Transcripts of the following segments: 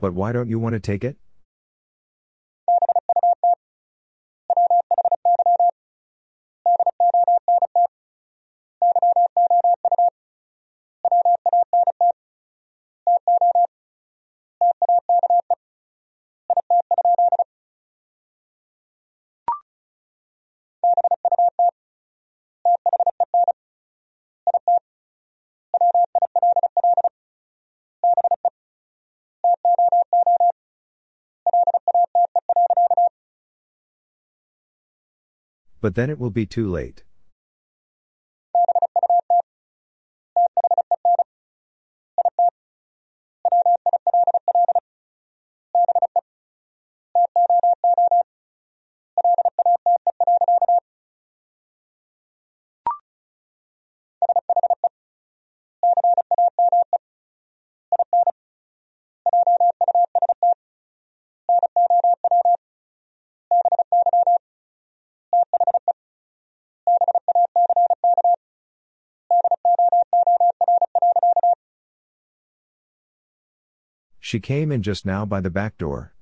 But why don't you want to take it? But then it will be too late. She came in just now by the back door.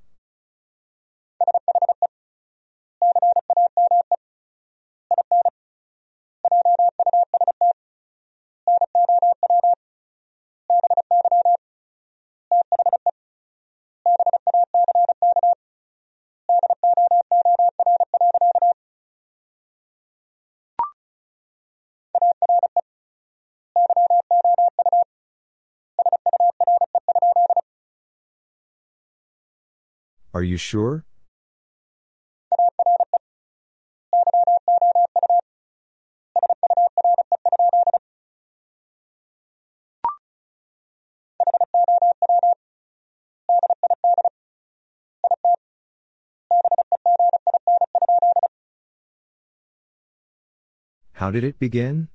Are you sure? How did it begin?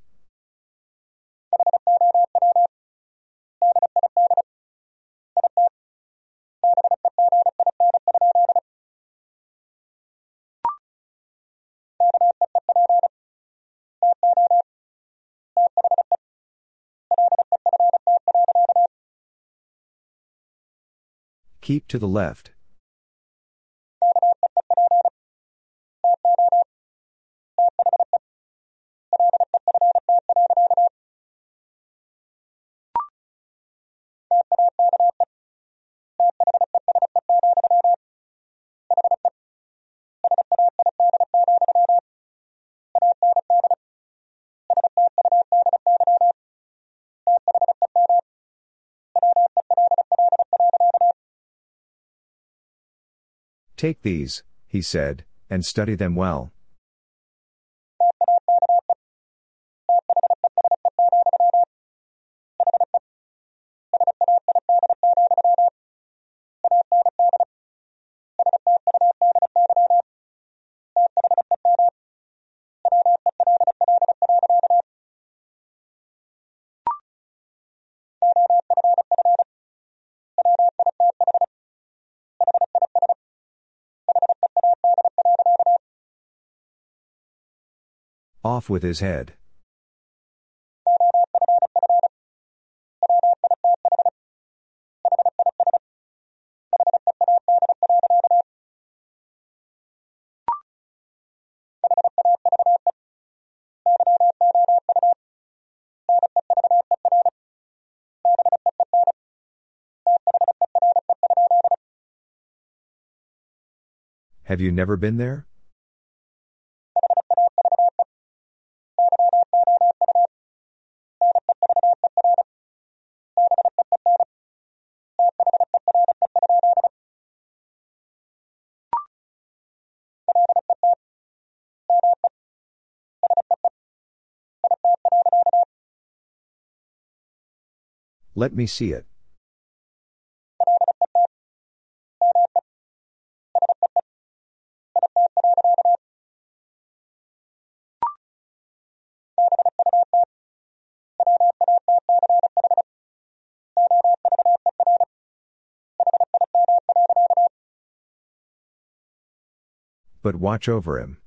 Keep to the left. Take these, he said, and study them well. Off with his head. Have you never been there? Let me see it. But watch over him.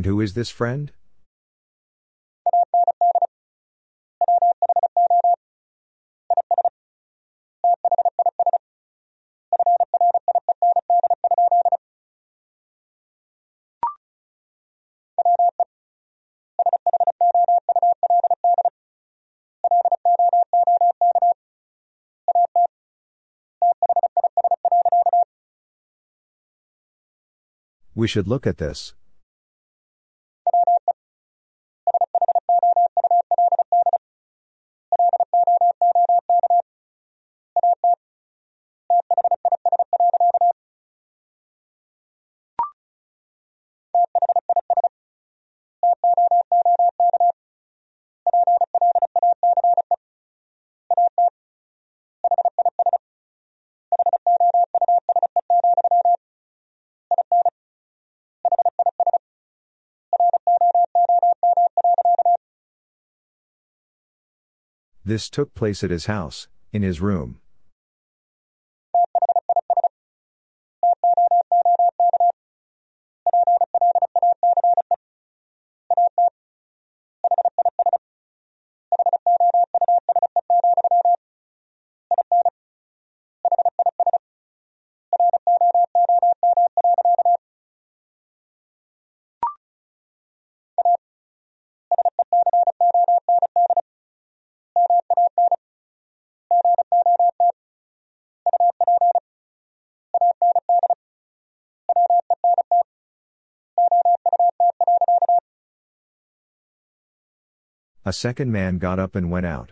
And who is this friend? We should look at this. This took place at his house, in his room. A second man got up and went out.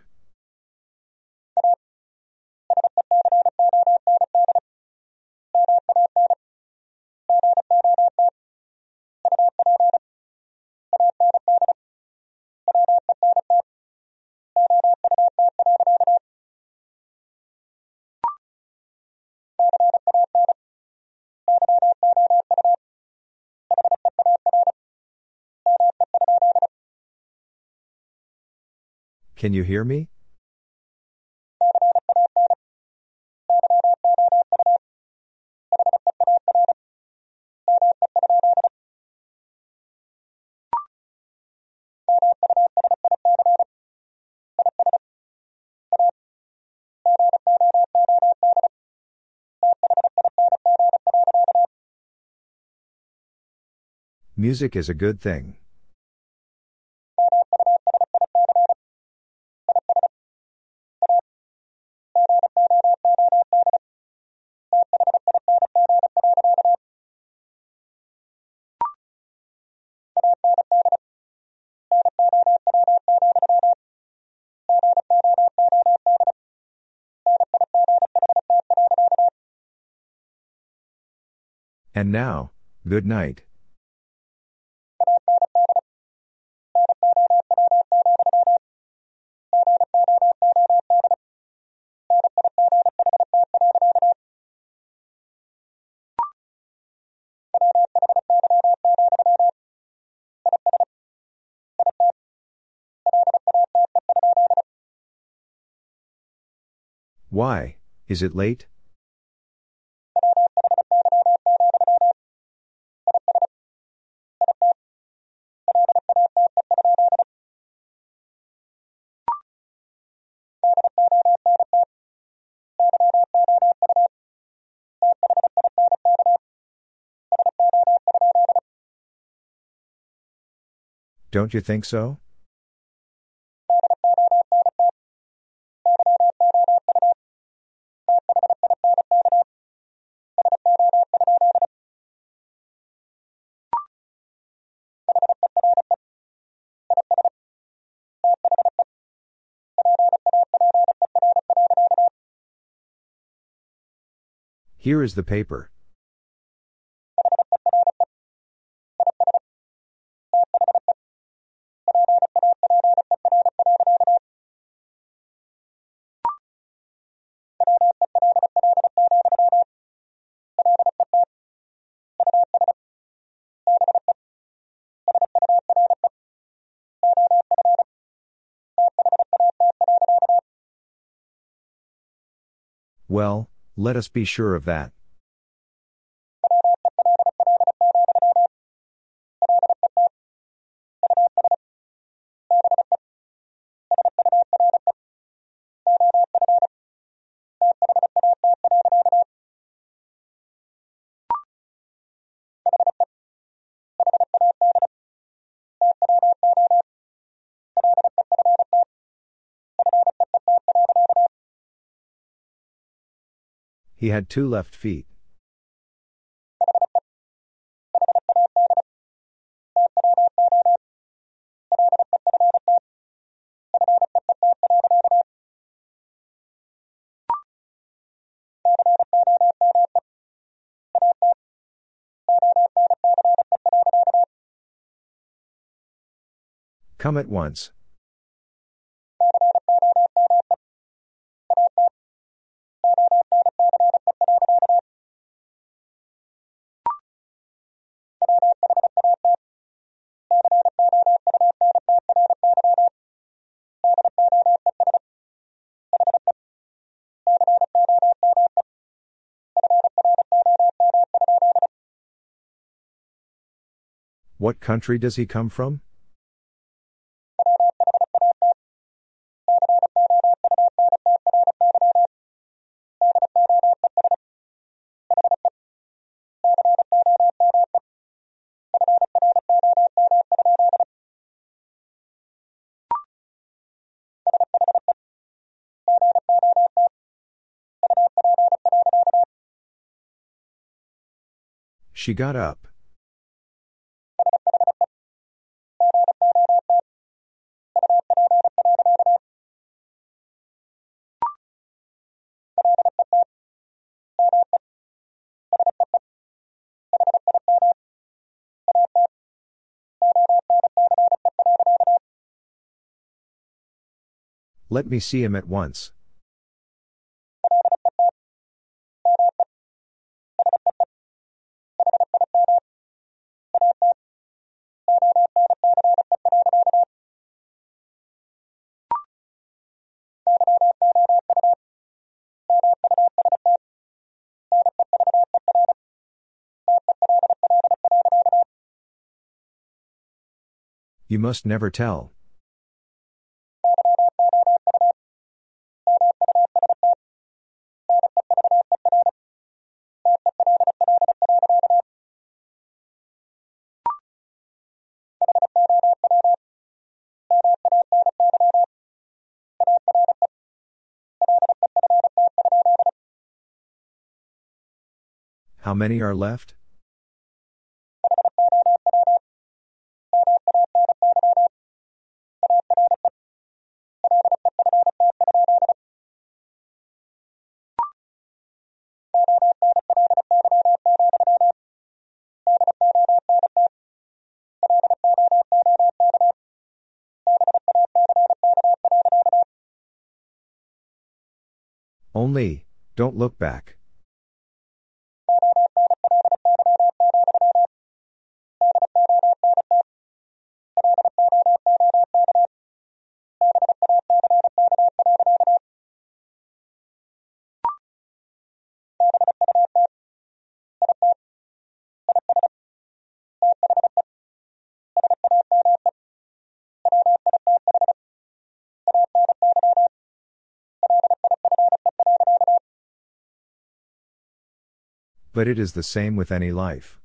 Can you hear me? Music is a good thing. And now, good night. Why, is it late? Don't you think so? Here is the paper. Well, let us be sure of that. He had two left feet. Come at once. What country does he come from? She got up. Let me see him at once. You must never tell. How many are left? Only, don't look back. But it is the same with any life.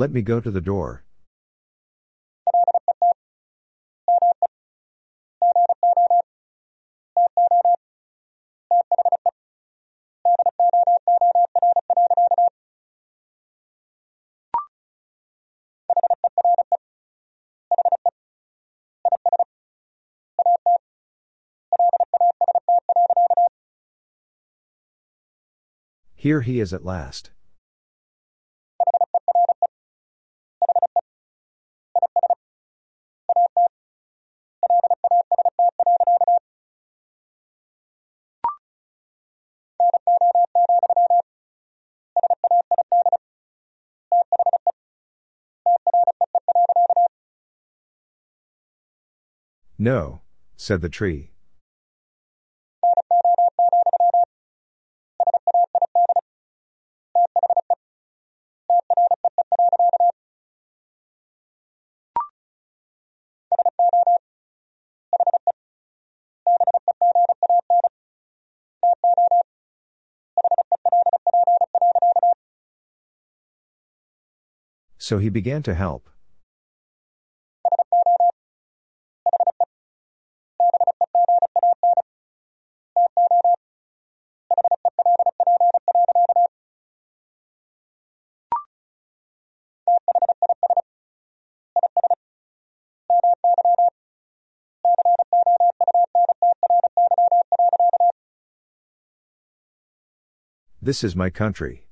Let me go to the door. Here he is at last. No, said the tree. So he began to help. This is my country.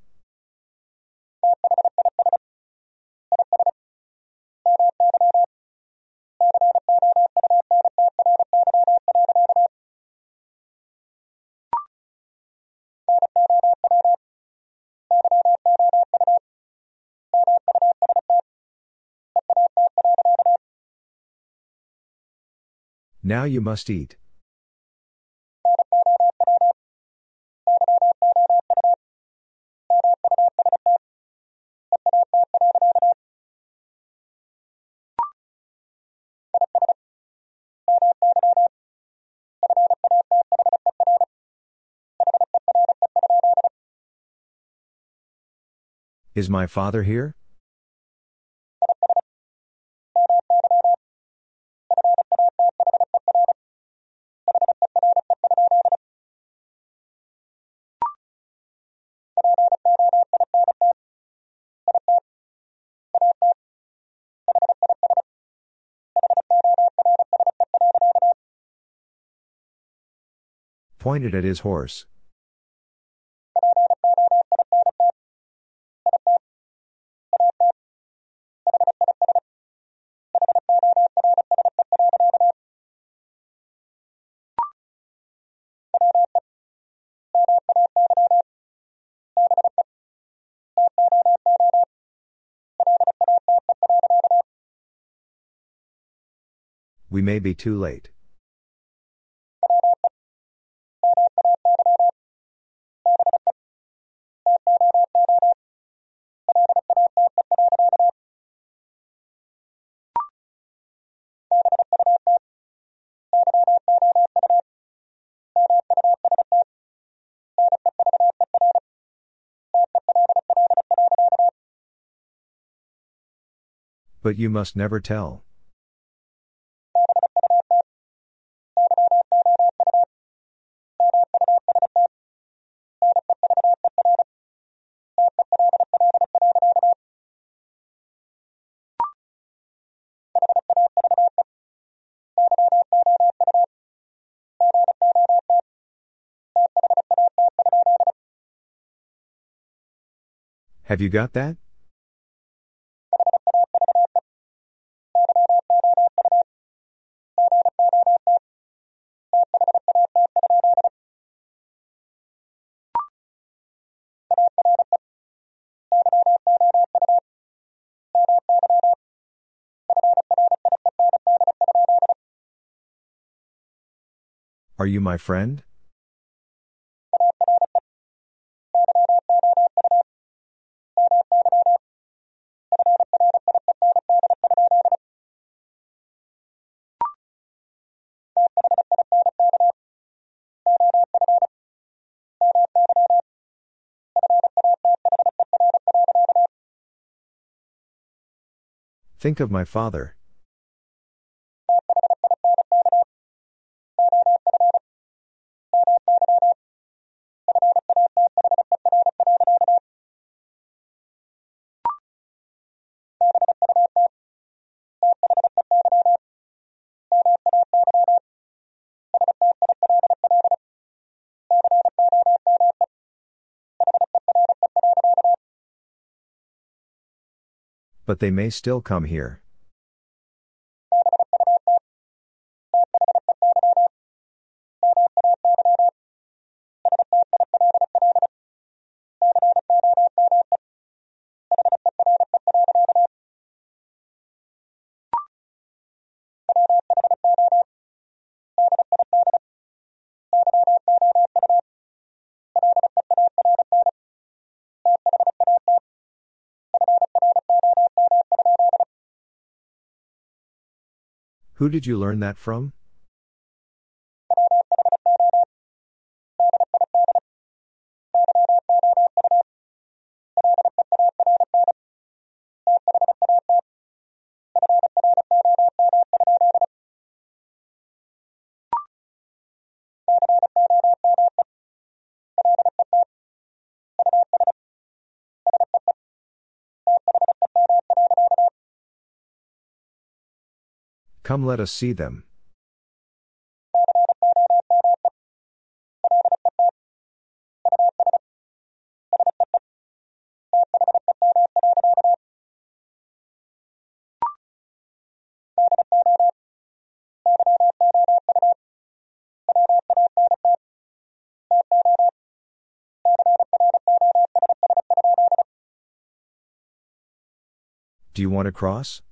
Now you must eat. Is my father here? Pointed at his horse. We may be too late. But you must never tell. Have you got that? Are you my friend? Think of my father. But they may still come here. Who did you learn that from? Come let us see them. Do you want to cross?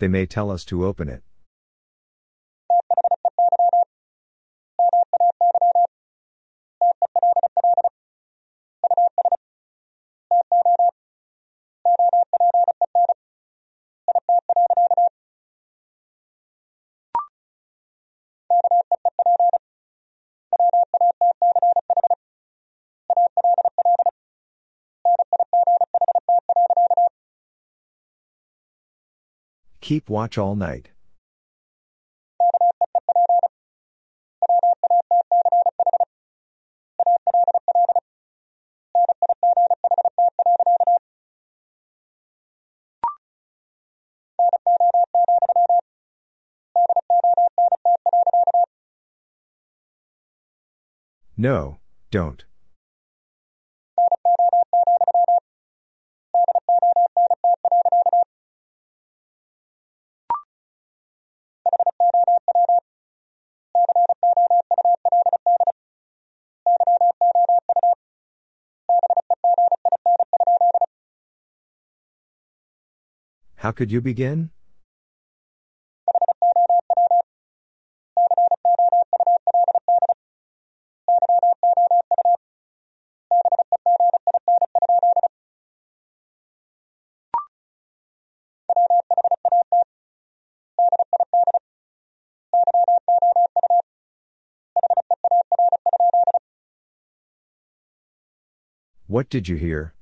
They may tell us to open it. Keep watch all night. No, don't. How could you begin? What did you hear?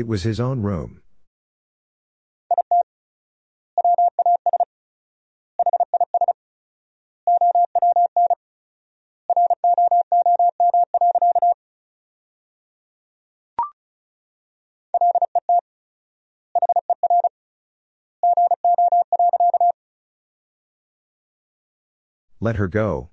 It was his own room. Let her go.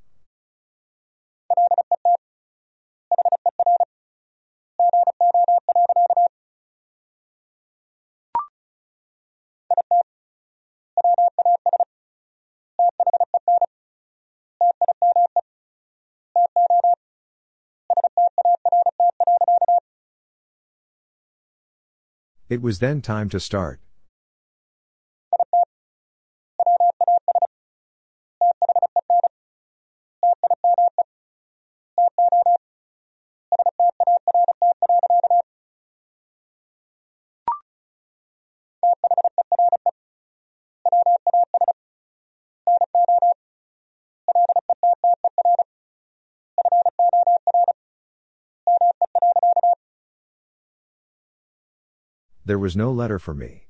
It was then time to start. There was no letter for me.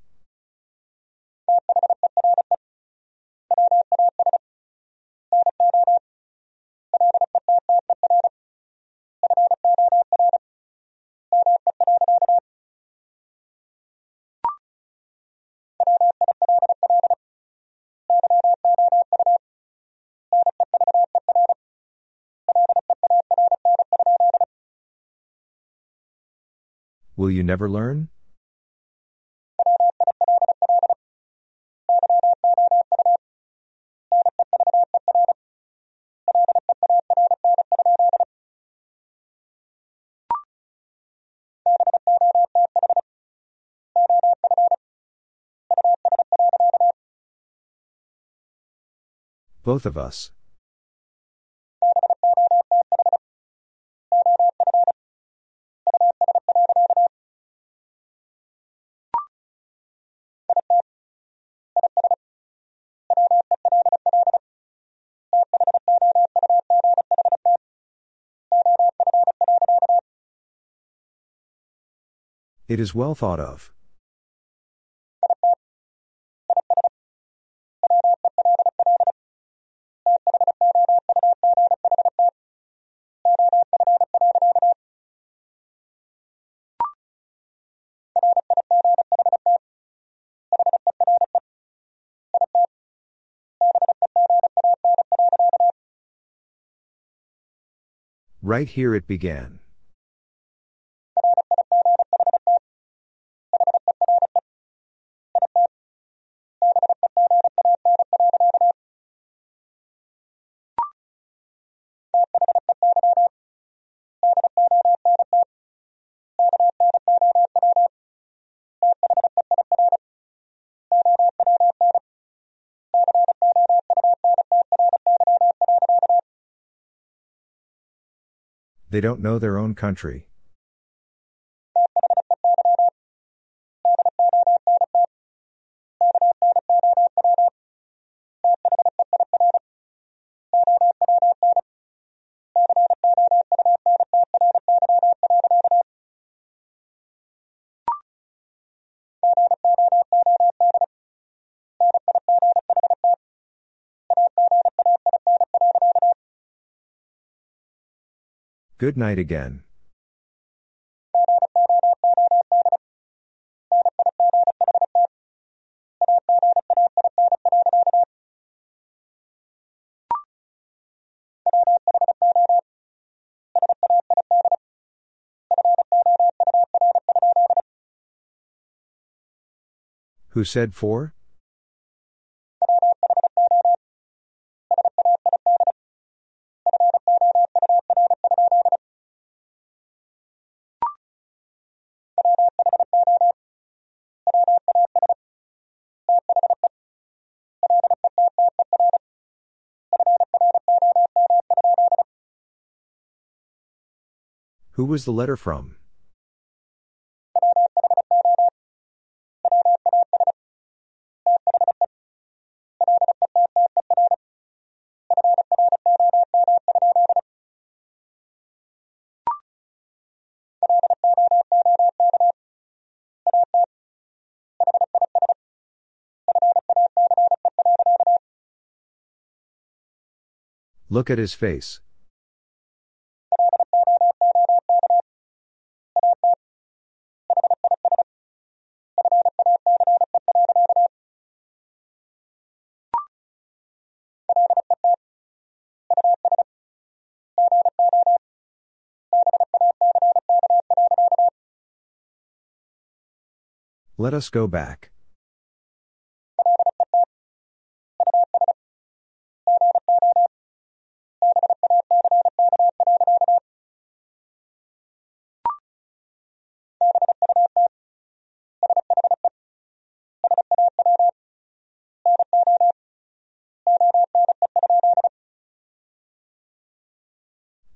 Will you never learn? Both of us. It is well thought of. Right here it began. They don't know their own country. Good night again. Who said four? Who was the letter from? Look at his face. Let us go back.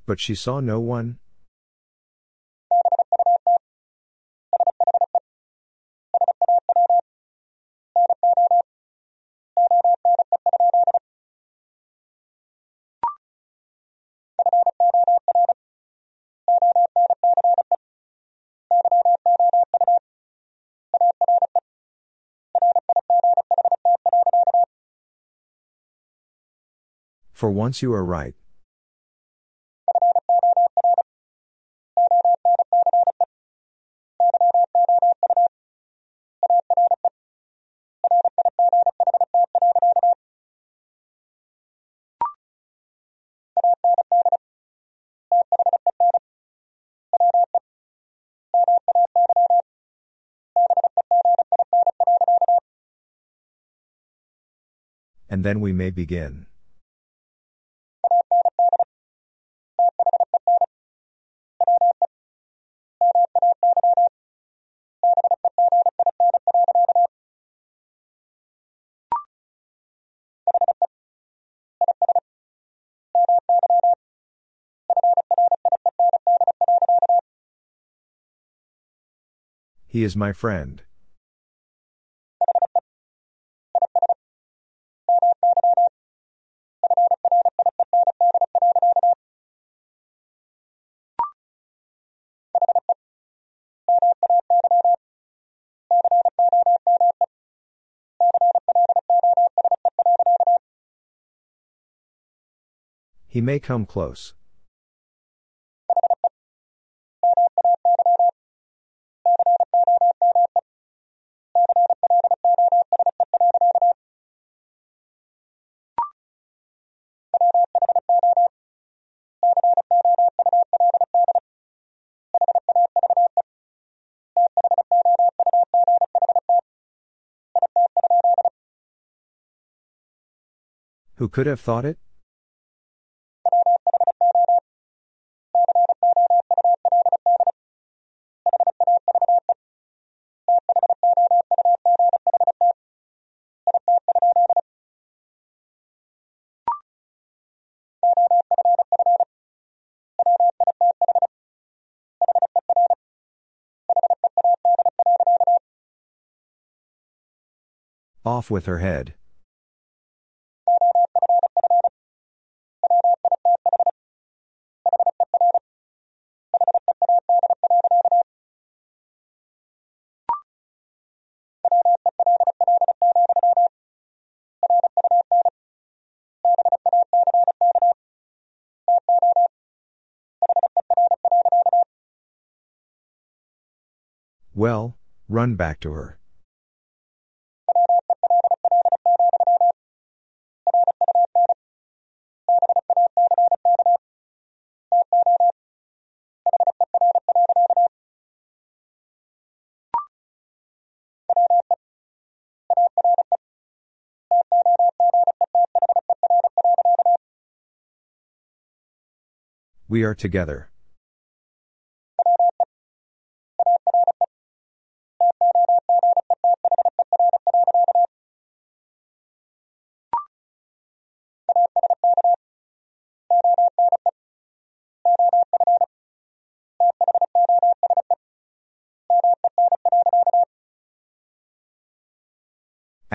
But she saw no one? For once you are right. And then we may begin. He is my friend. He may come close. Who could have thought it? Off with her head. Well, run back to her. We are together.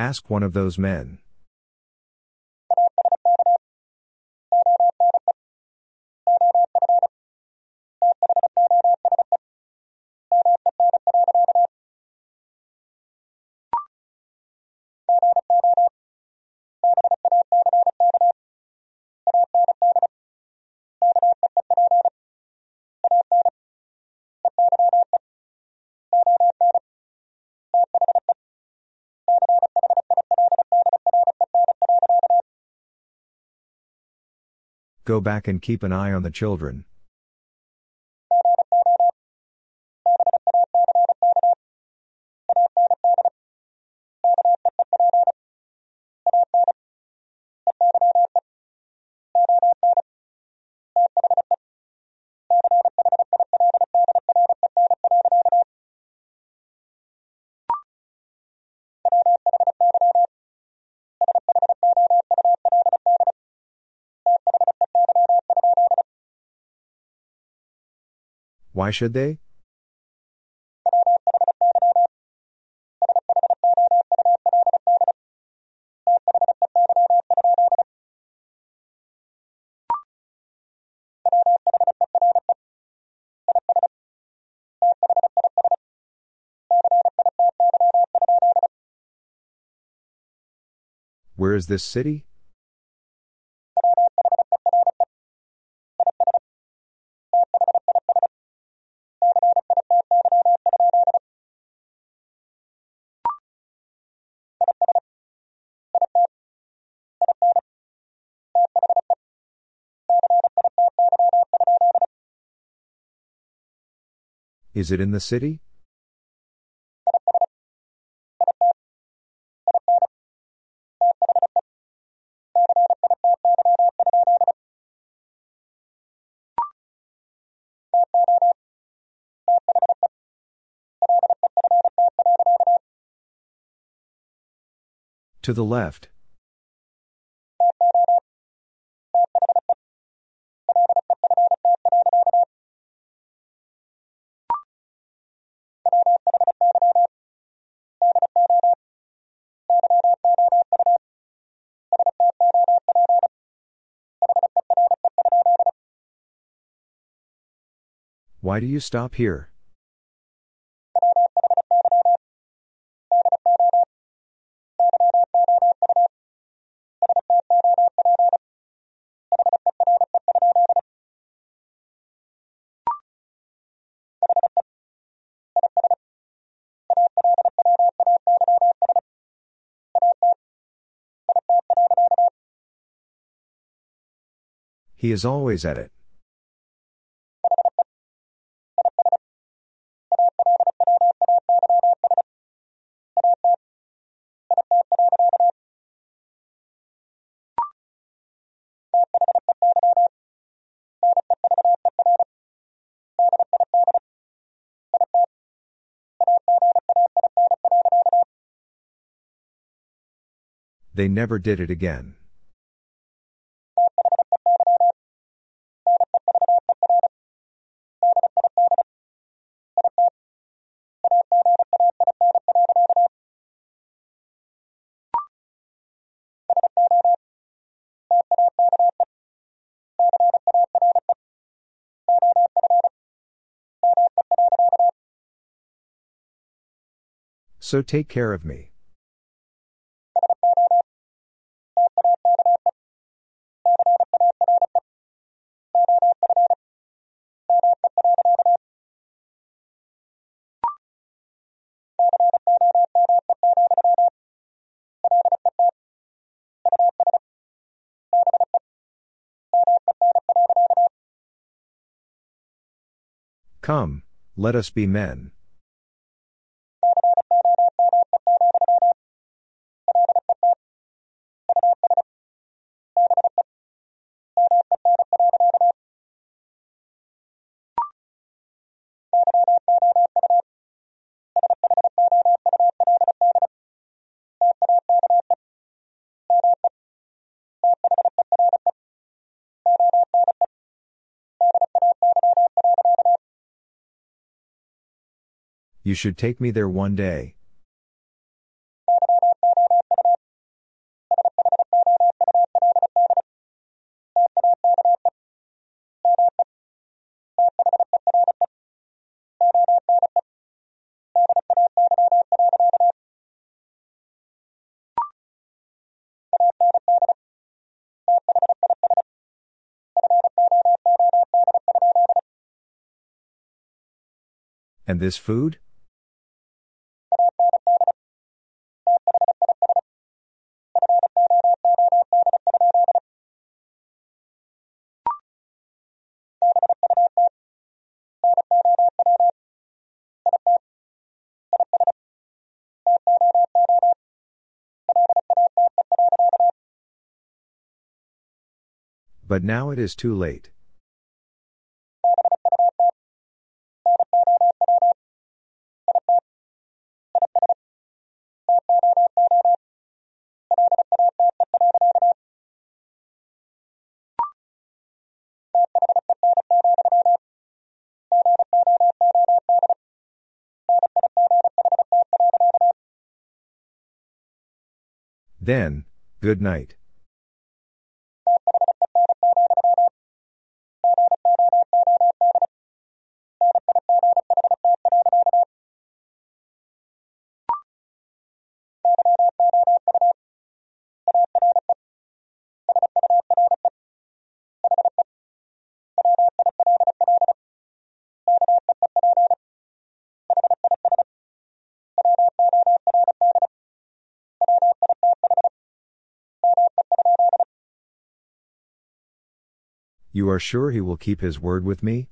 Ask one of those men. Go back and keep an eye on the children. Why should they? Where is this city? Is it in the city? To the left. Why do you stop here? He is always at it. They never did it again. So take care of me. Come, let us be men. You should take me there one day. And this food? But now it is too late. Then, good night. You are sure he will keep his word with me?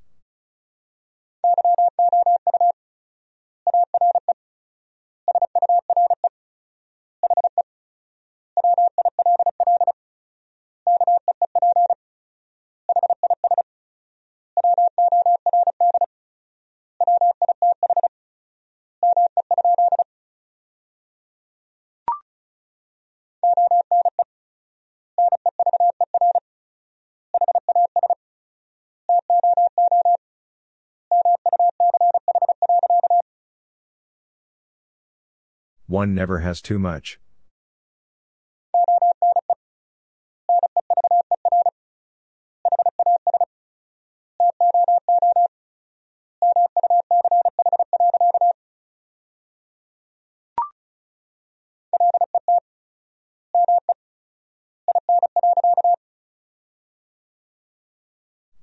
one never has too much.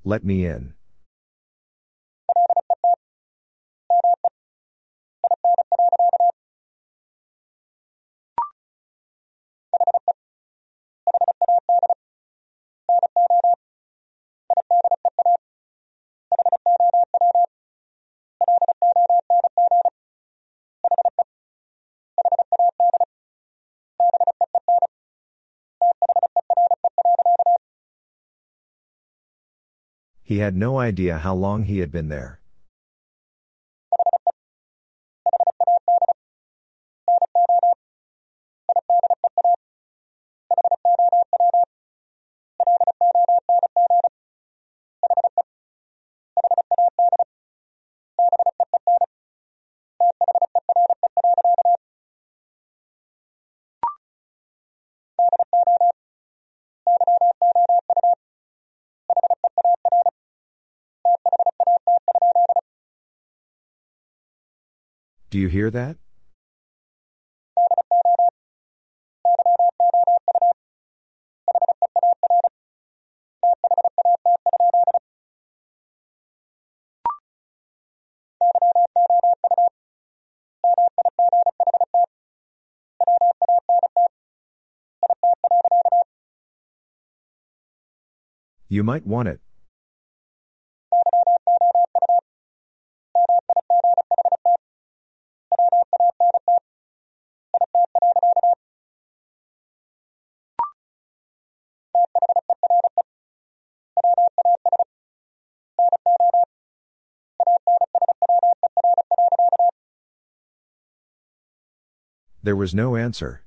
Let me in. He had no idea how long he had been there. Do you hear that? You might want it. There was no answer.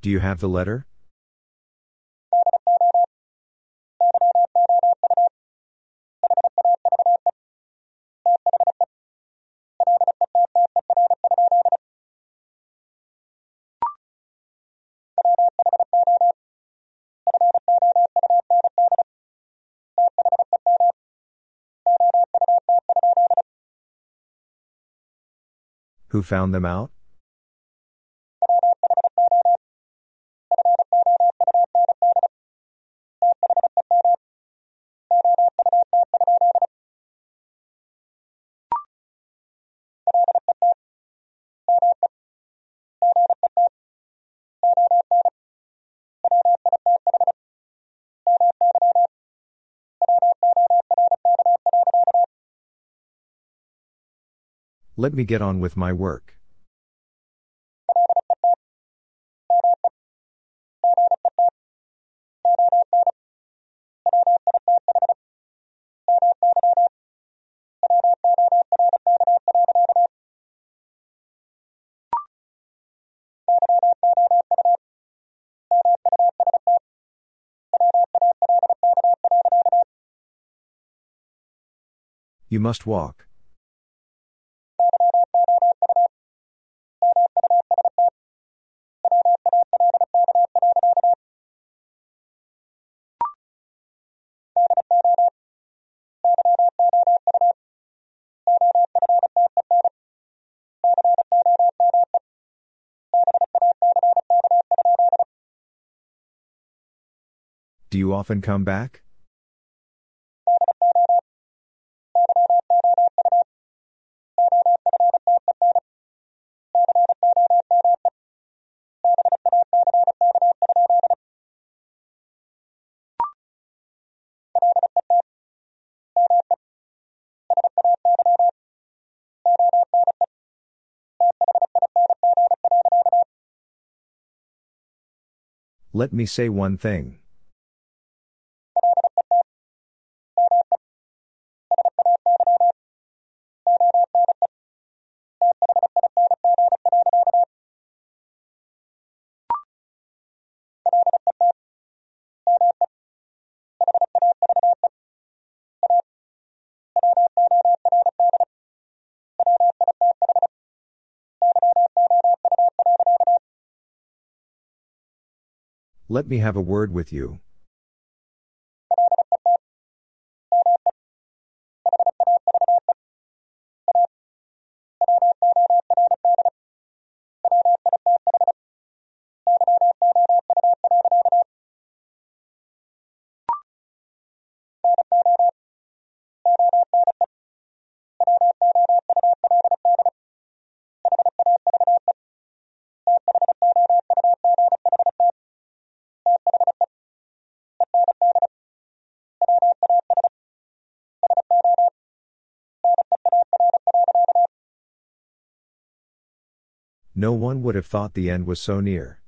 Do you have the letter? Who found them out? Let me get on with my work. You must walk. Do you often come back? Let me say one thing. Let me have a word with you. No one would have thought the end was so near.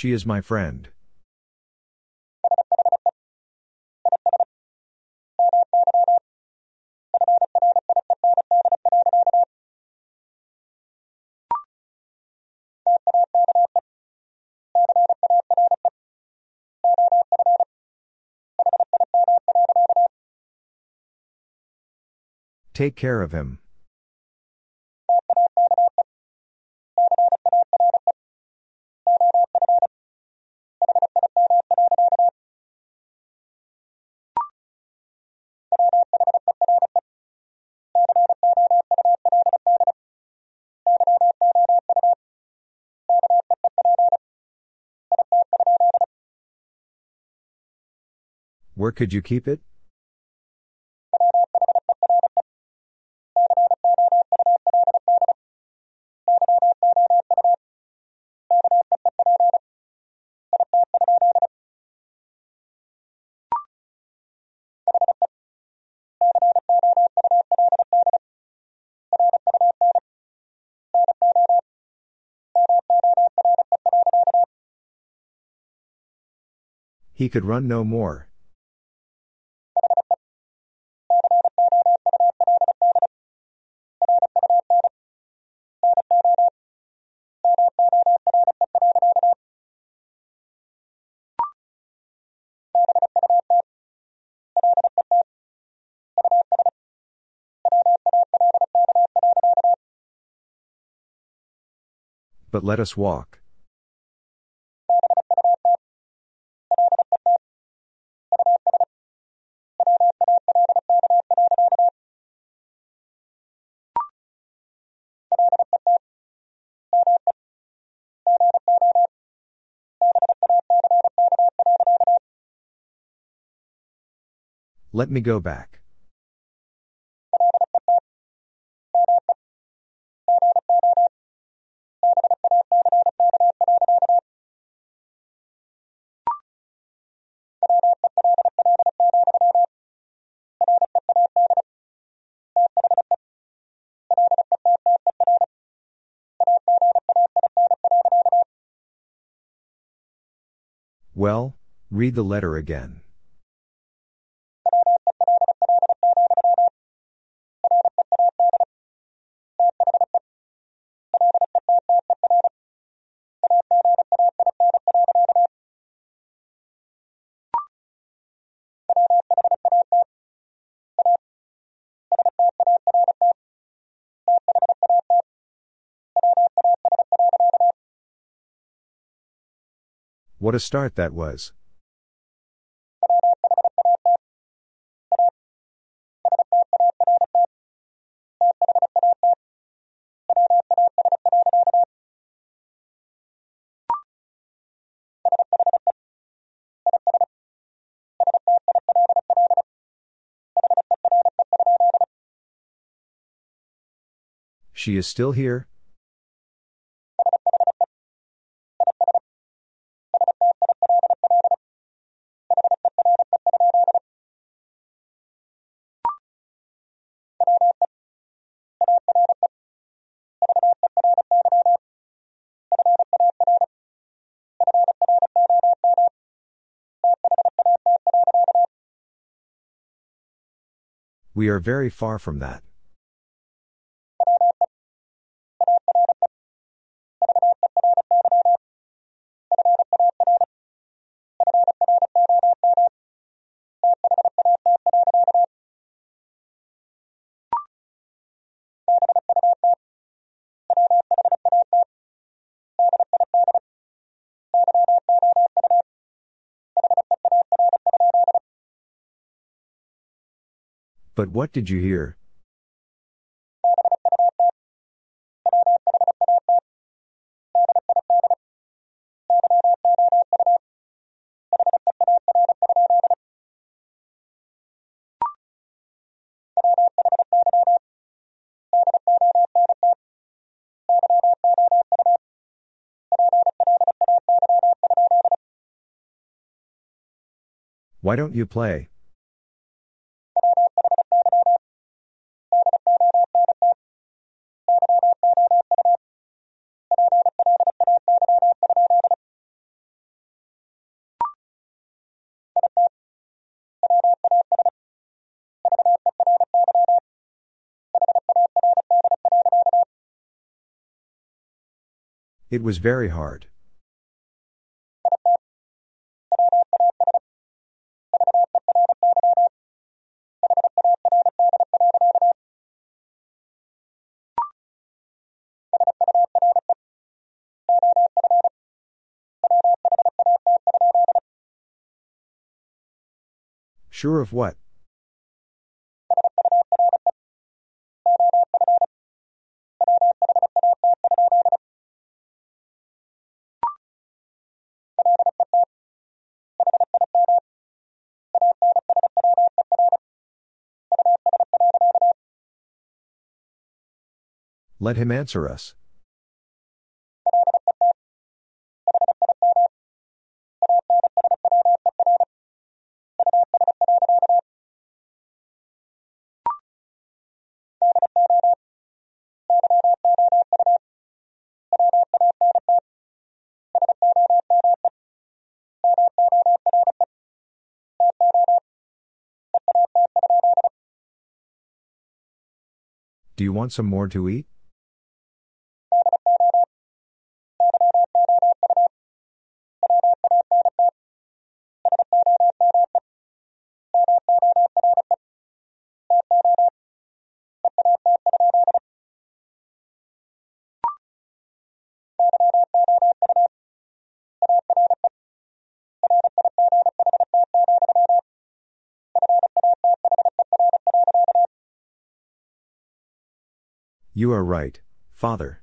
She is my friend. Take care of him. Where could you keep it? He could run no more. But let us walk. Let me go back. Well, read the letter again. What a start that was. She is still here? We are very far from that. But what did you hear? Why don't you play? It was very hard. Sure of what? Let him answer us. Do you want some more to eat? You are right, father.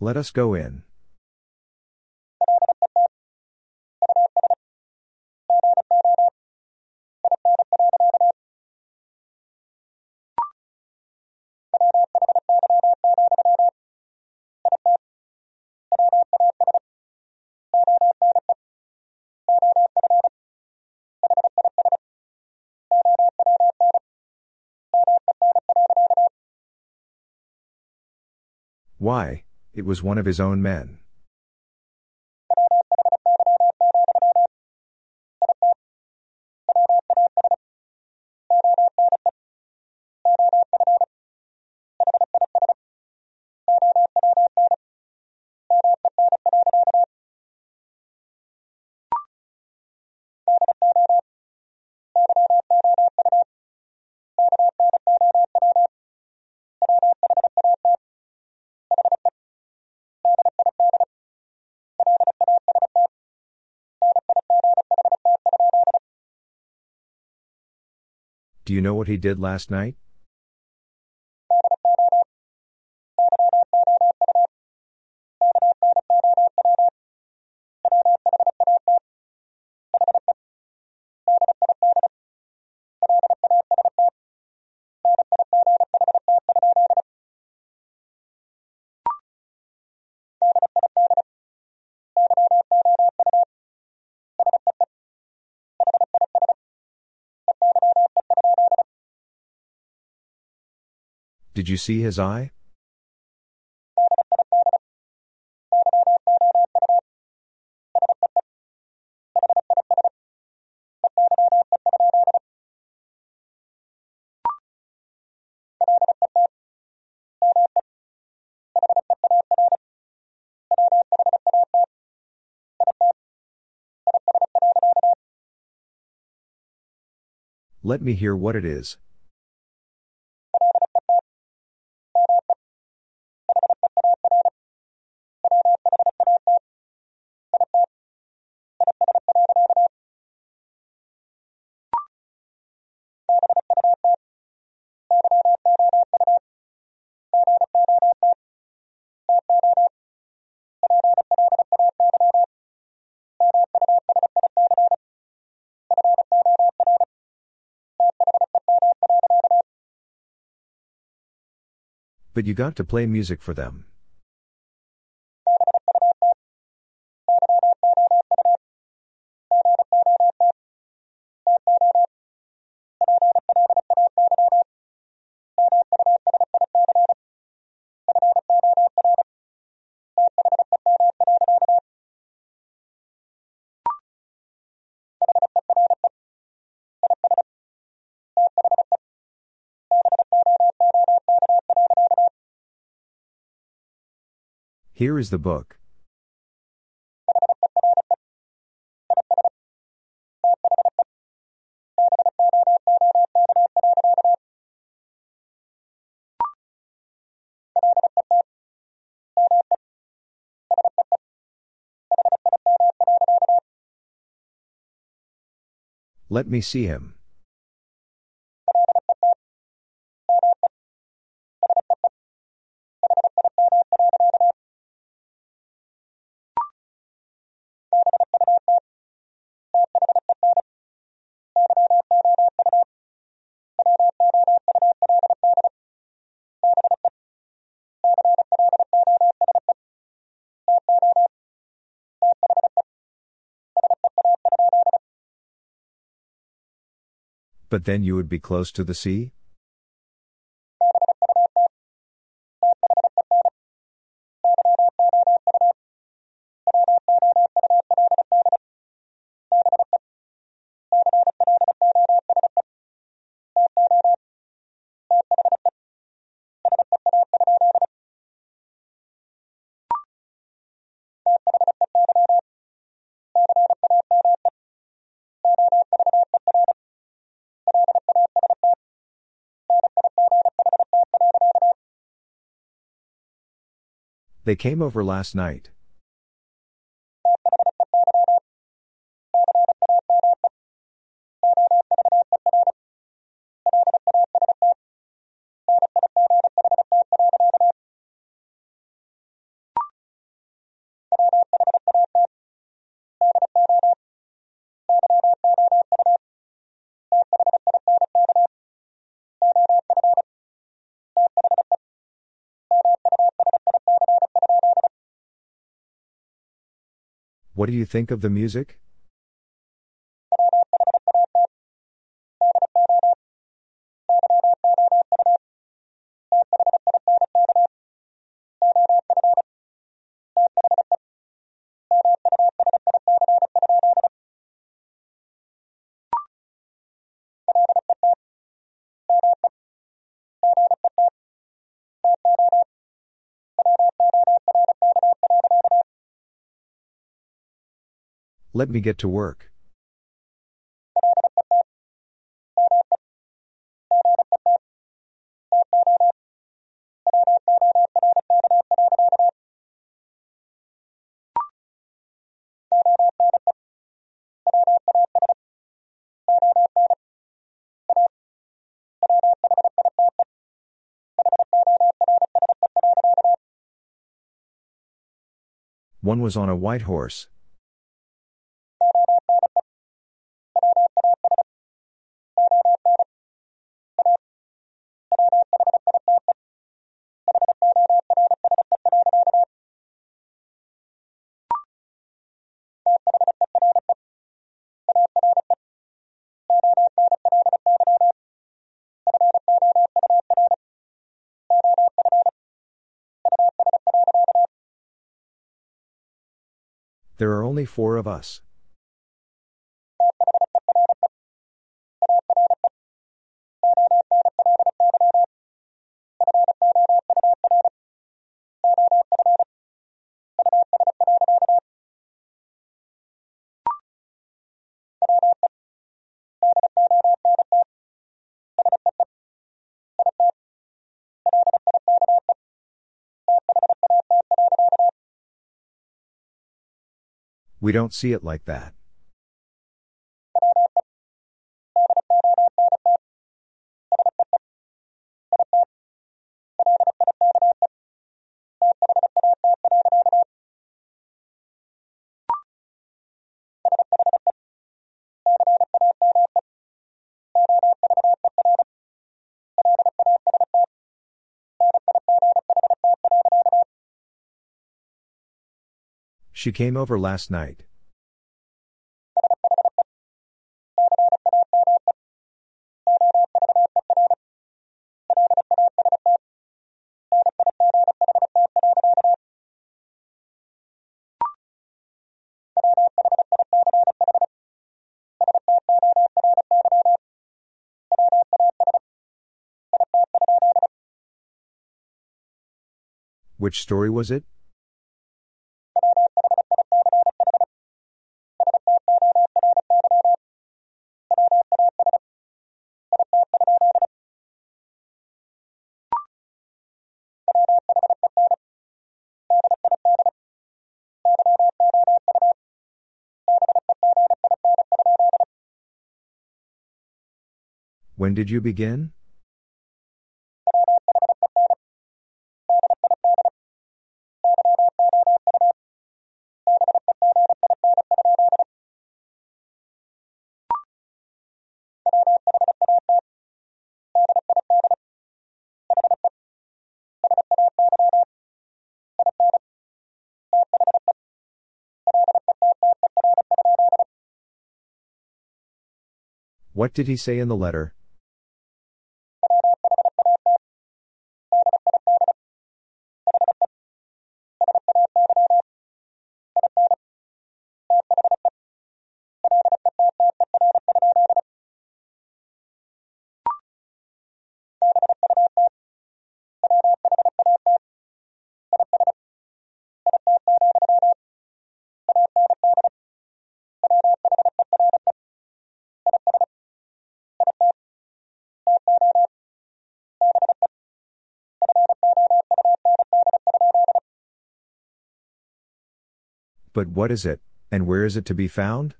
Let us go in. Why, it was one of his own men. Do you know what he did last night? Did you see his eye? Let me hear what it is. But you got to play music for them. Here is the book. Let me see him. But then you would be close to the sea? They came over last night. What do you think of the music? Let me get to work. One was on a white horse. Only four of us. We don't see it like that. She came over last night. Which story was it? When did you begin? What did he say in the letter? But what is it, and where is it to be found?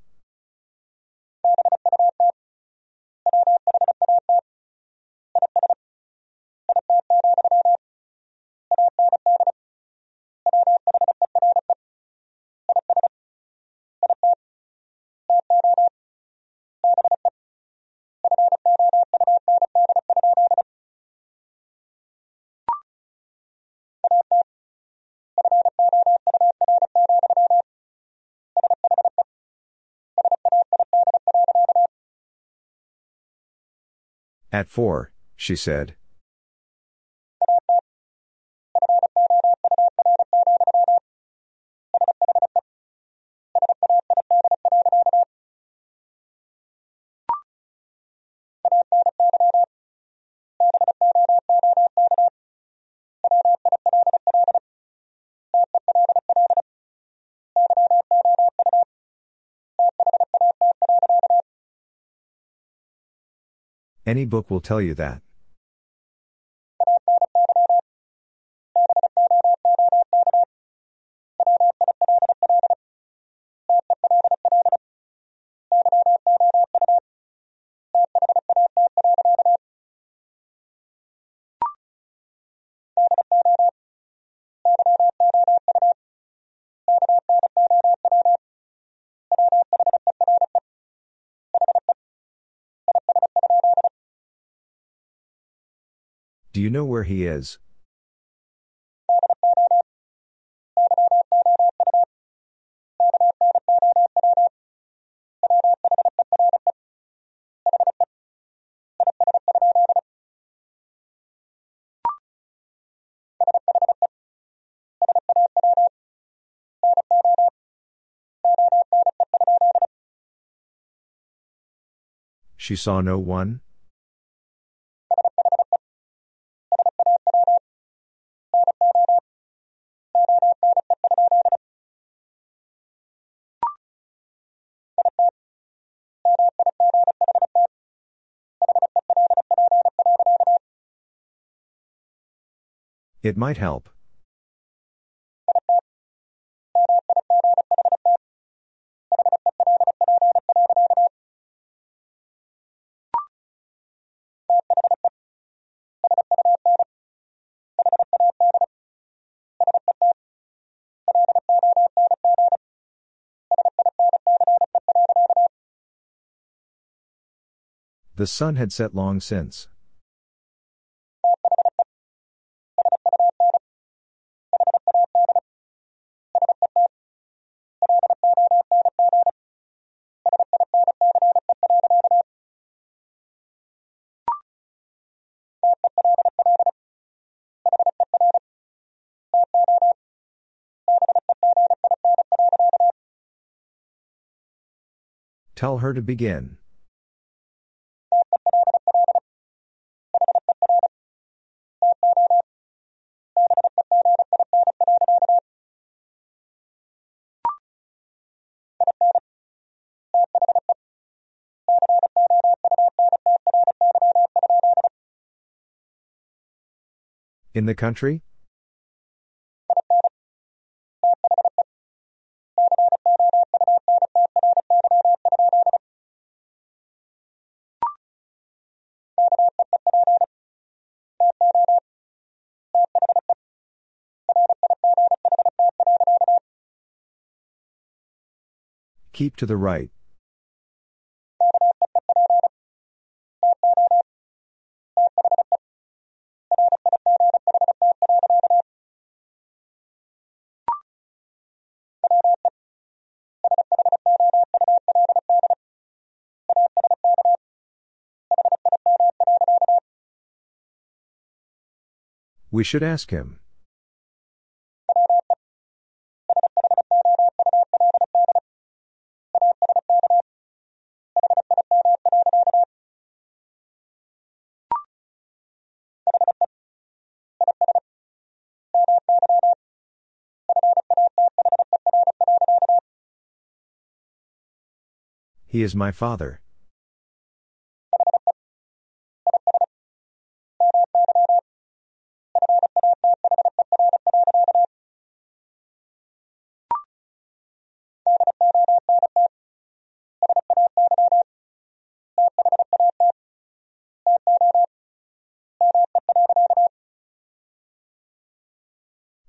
At four, she said. Any book will tell you that. you know where he is? She saw no one? It might help. The sun had set long since. Tell her to begin. In the country? Keep to the right. We should ask him. He is my father.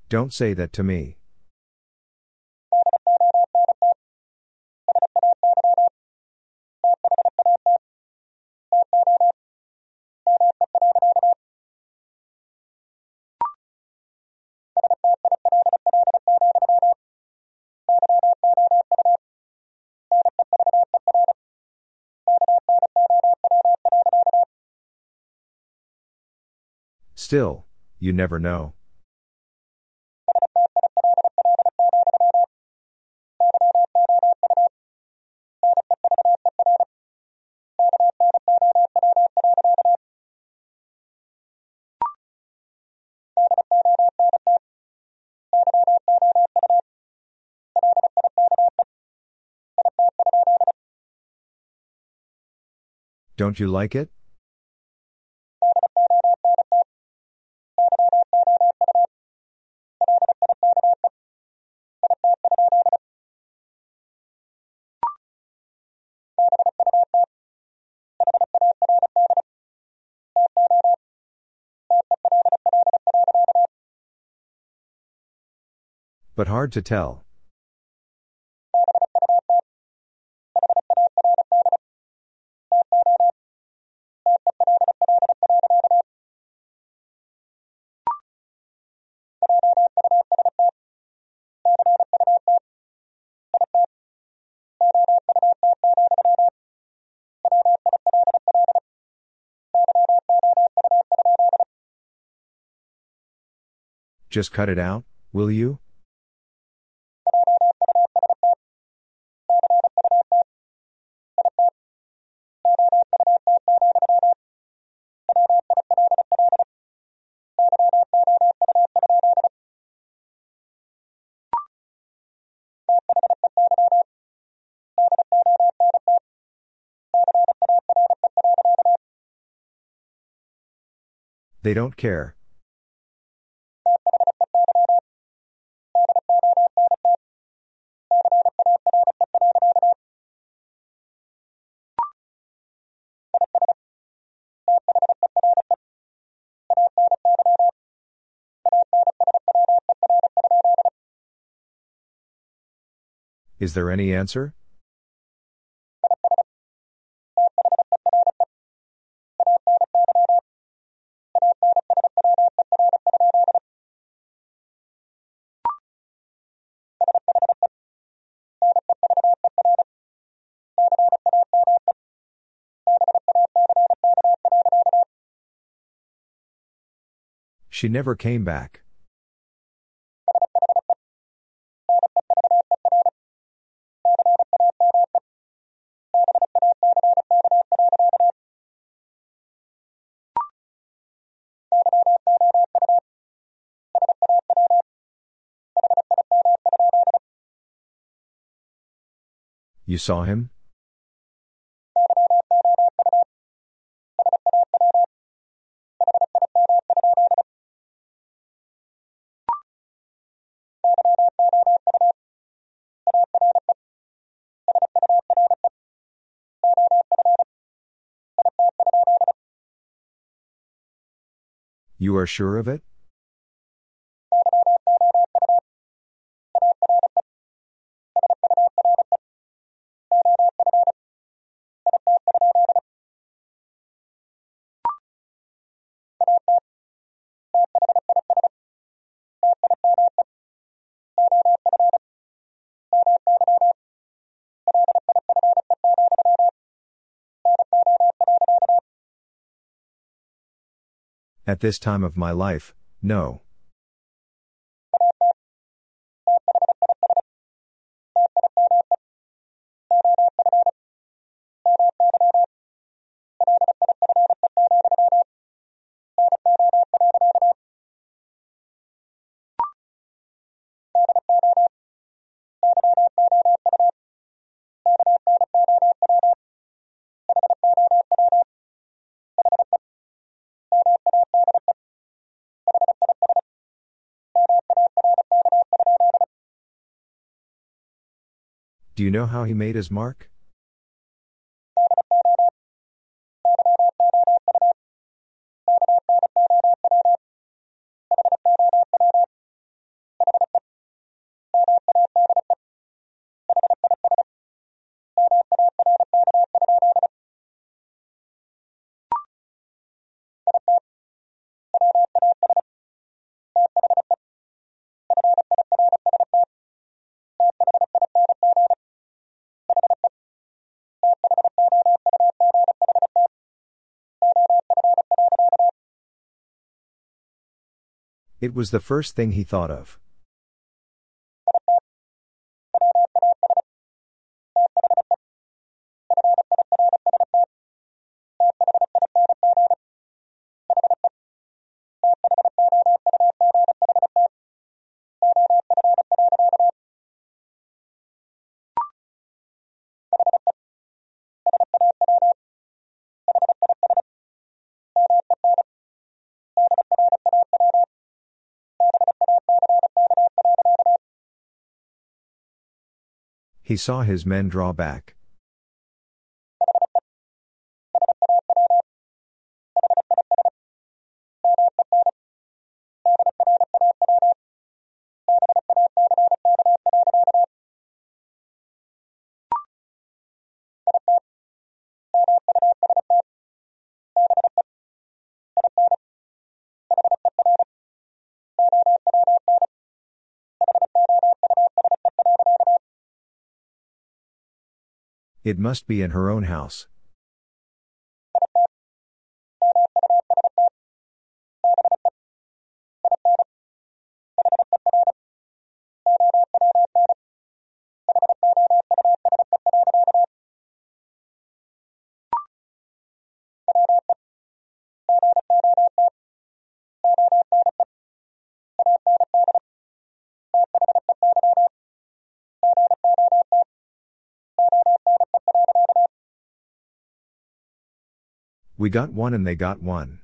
Don't say that to me. Still, you never know. Don't you like it? But hard to tell. Just cut it out, will you? They don't care. Is there any answer? She never came back. You saw him? You are sure of it? At this time of my life, no. Do you know how he made his mark? It was the first thing he thought of. He saw his men draw back. It must be in her own house. We got one and they got one.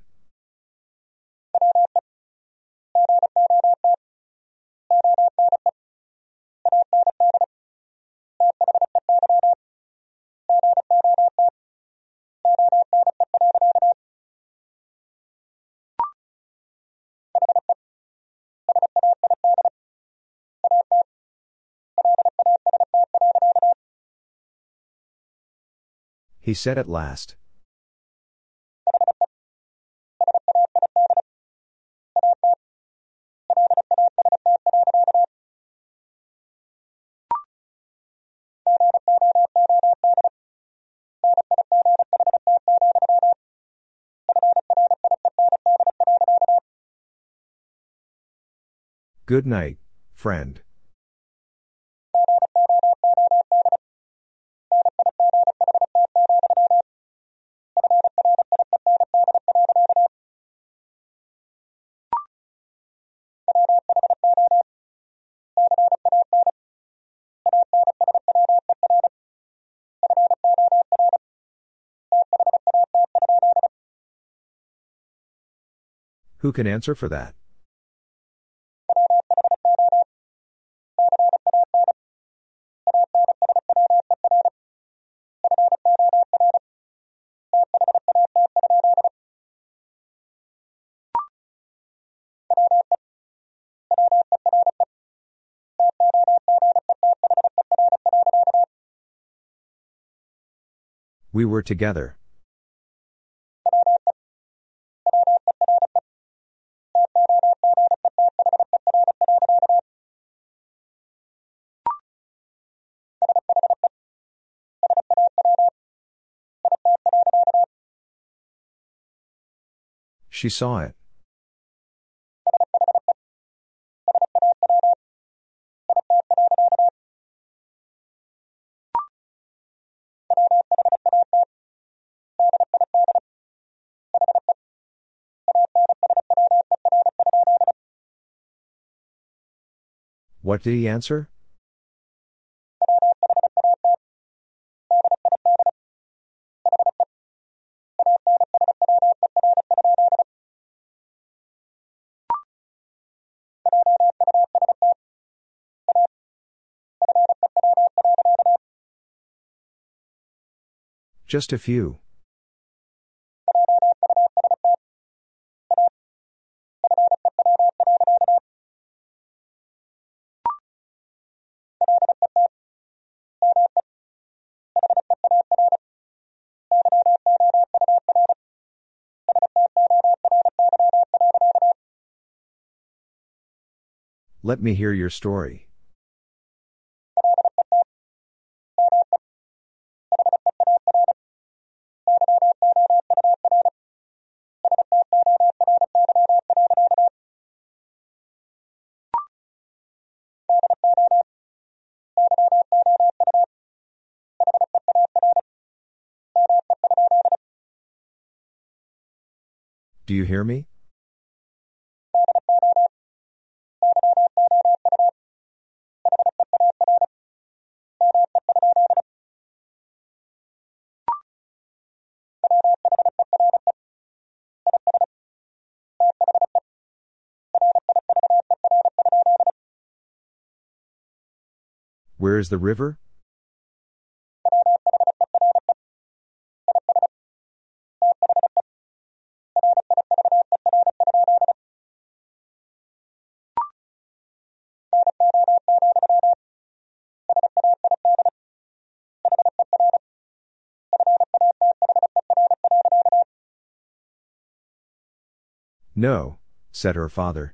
He said at last. Good night, friend. Who can answer for that? We were together. She saw it. What did he answer? Just a few. Let me hear your story. Do you hear me? Where is the river? No, said her father.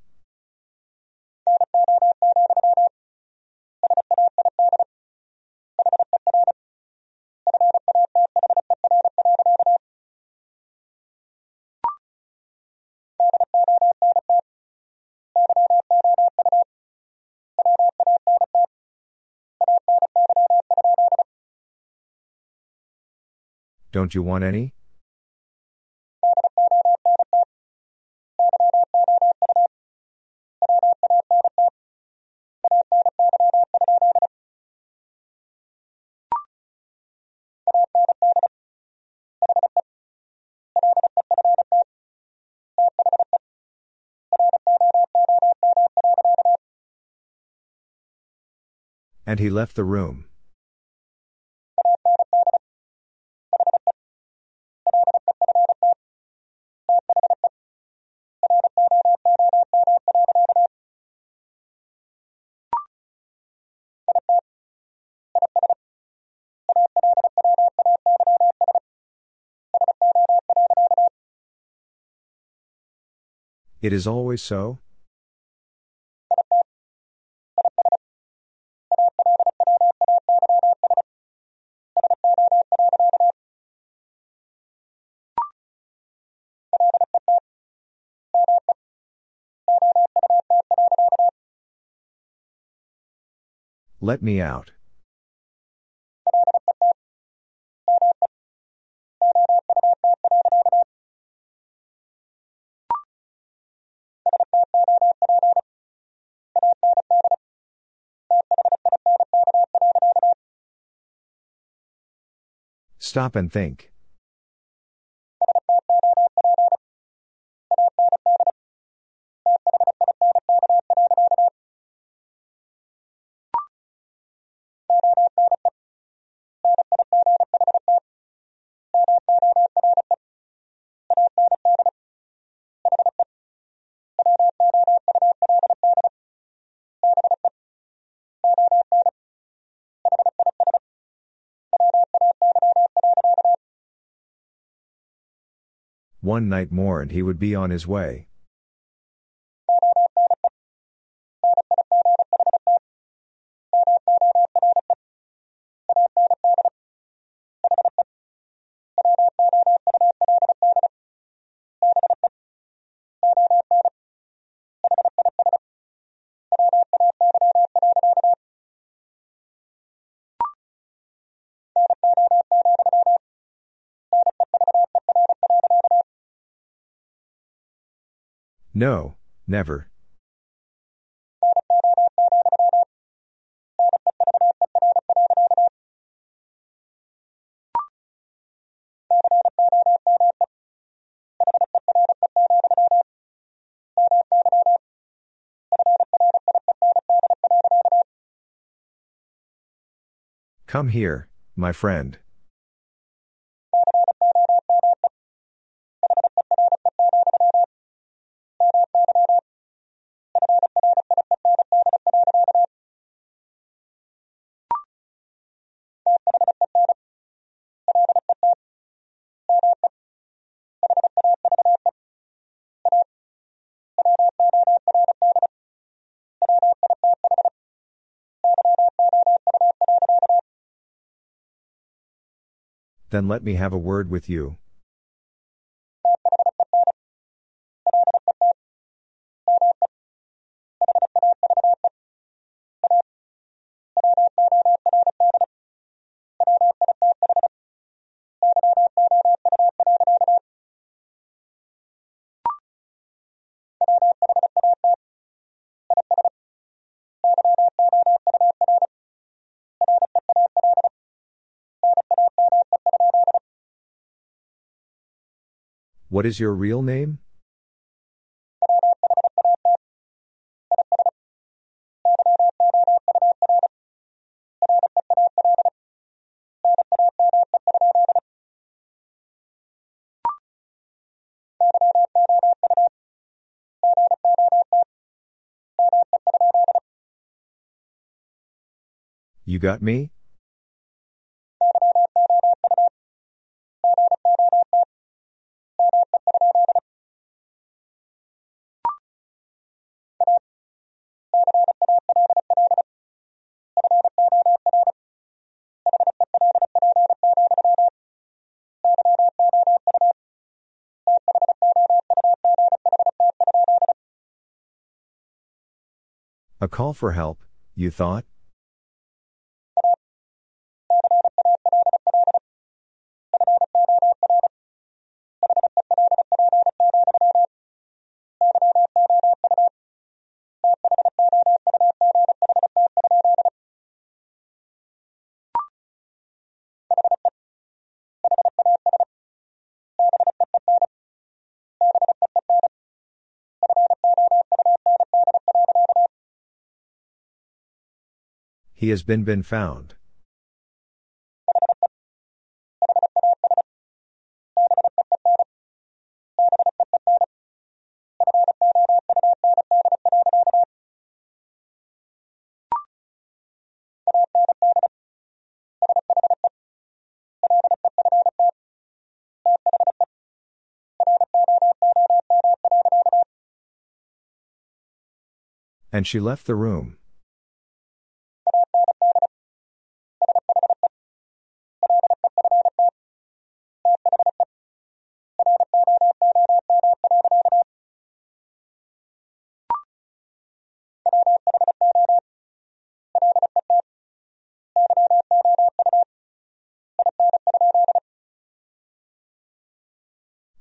Don't you want any? And he left the room. It is always so? Let me out. Stop and think. One night more and he would be on his way. No, never. Come here, my friend. Then let me have a word with you. What is your real name? You got me? Call for help, you thought? He has been been found. And she left the room.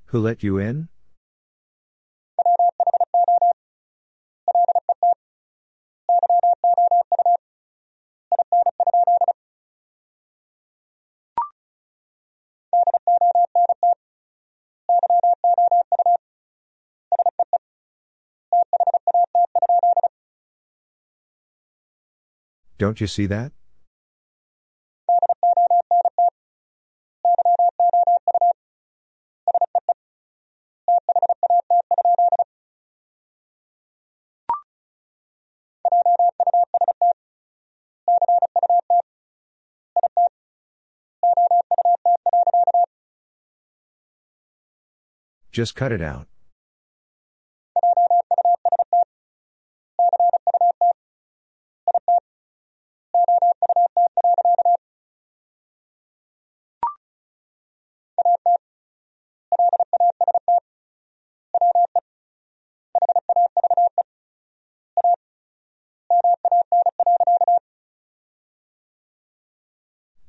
Who let you in? Don't you see that? Just cut it out.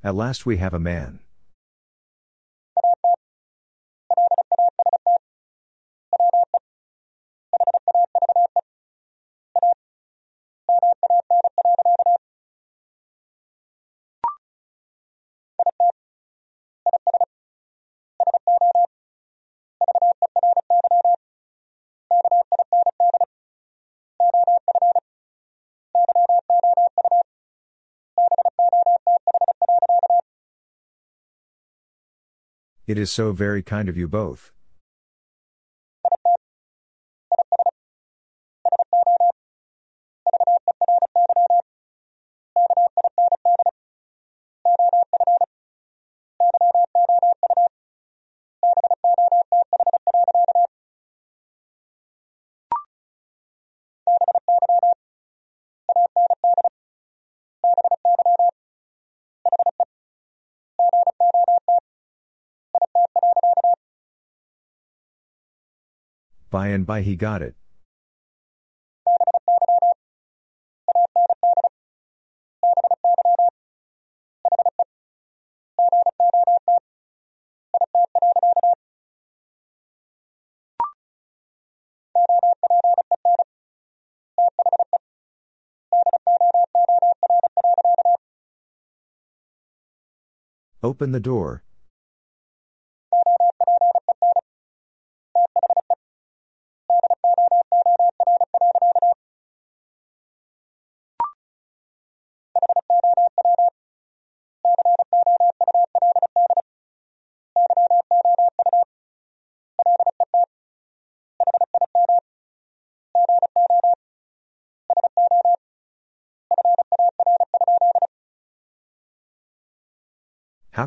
At last we have a man. It is so very kind of you both. By and by he got it. Open the door.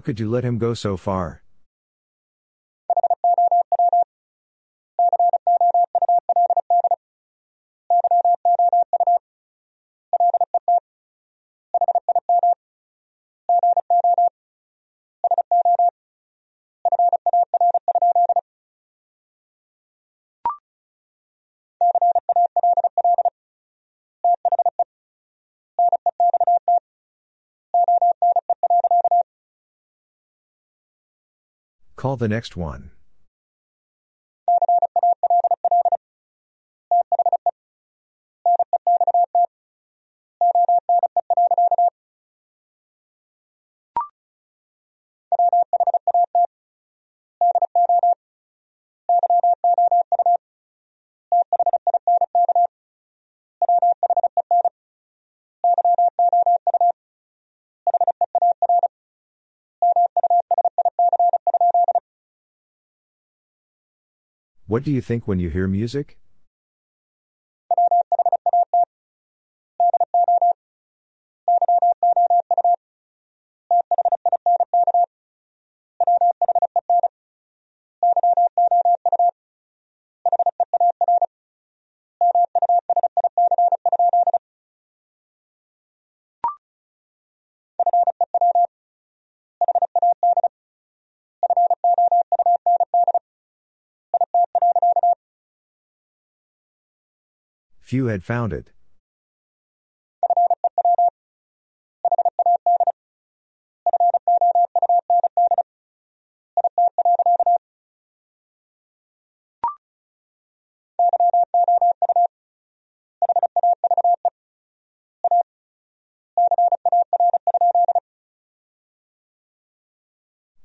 Could you let him go so far? Call the next one. What do you think when you hear music? Few had found it.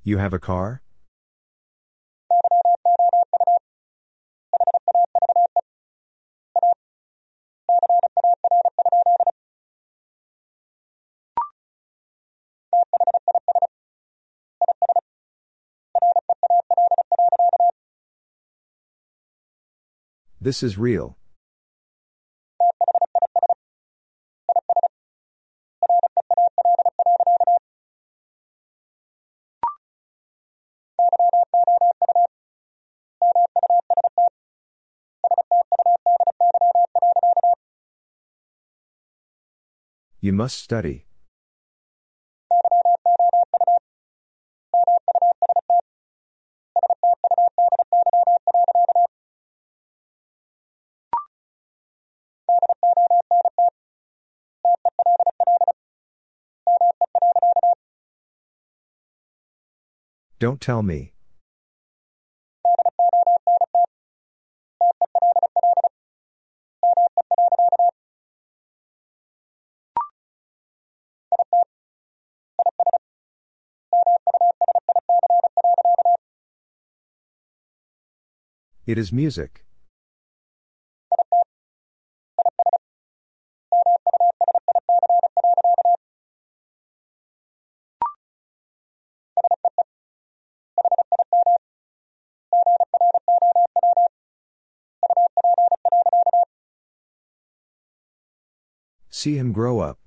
You have a car? This is real. You must study. Don't tell me. It is music. See him grow up.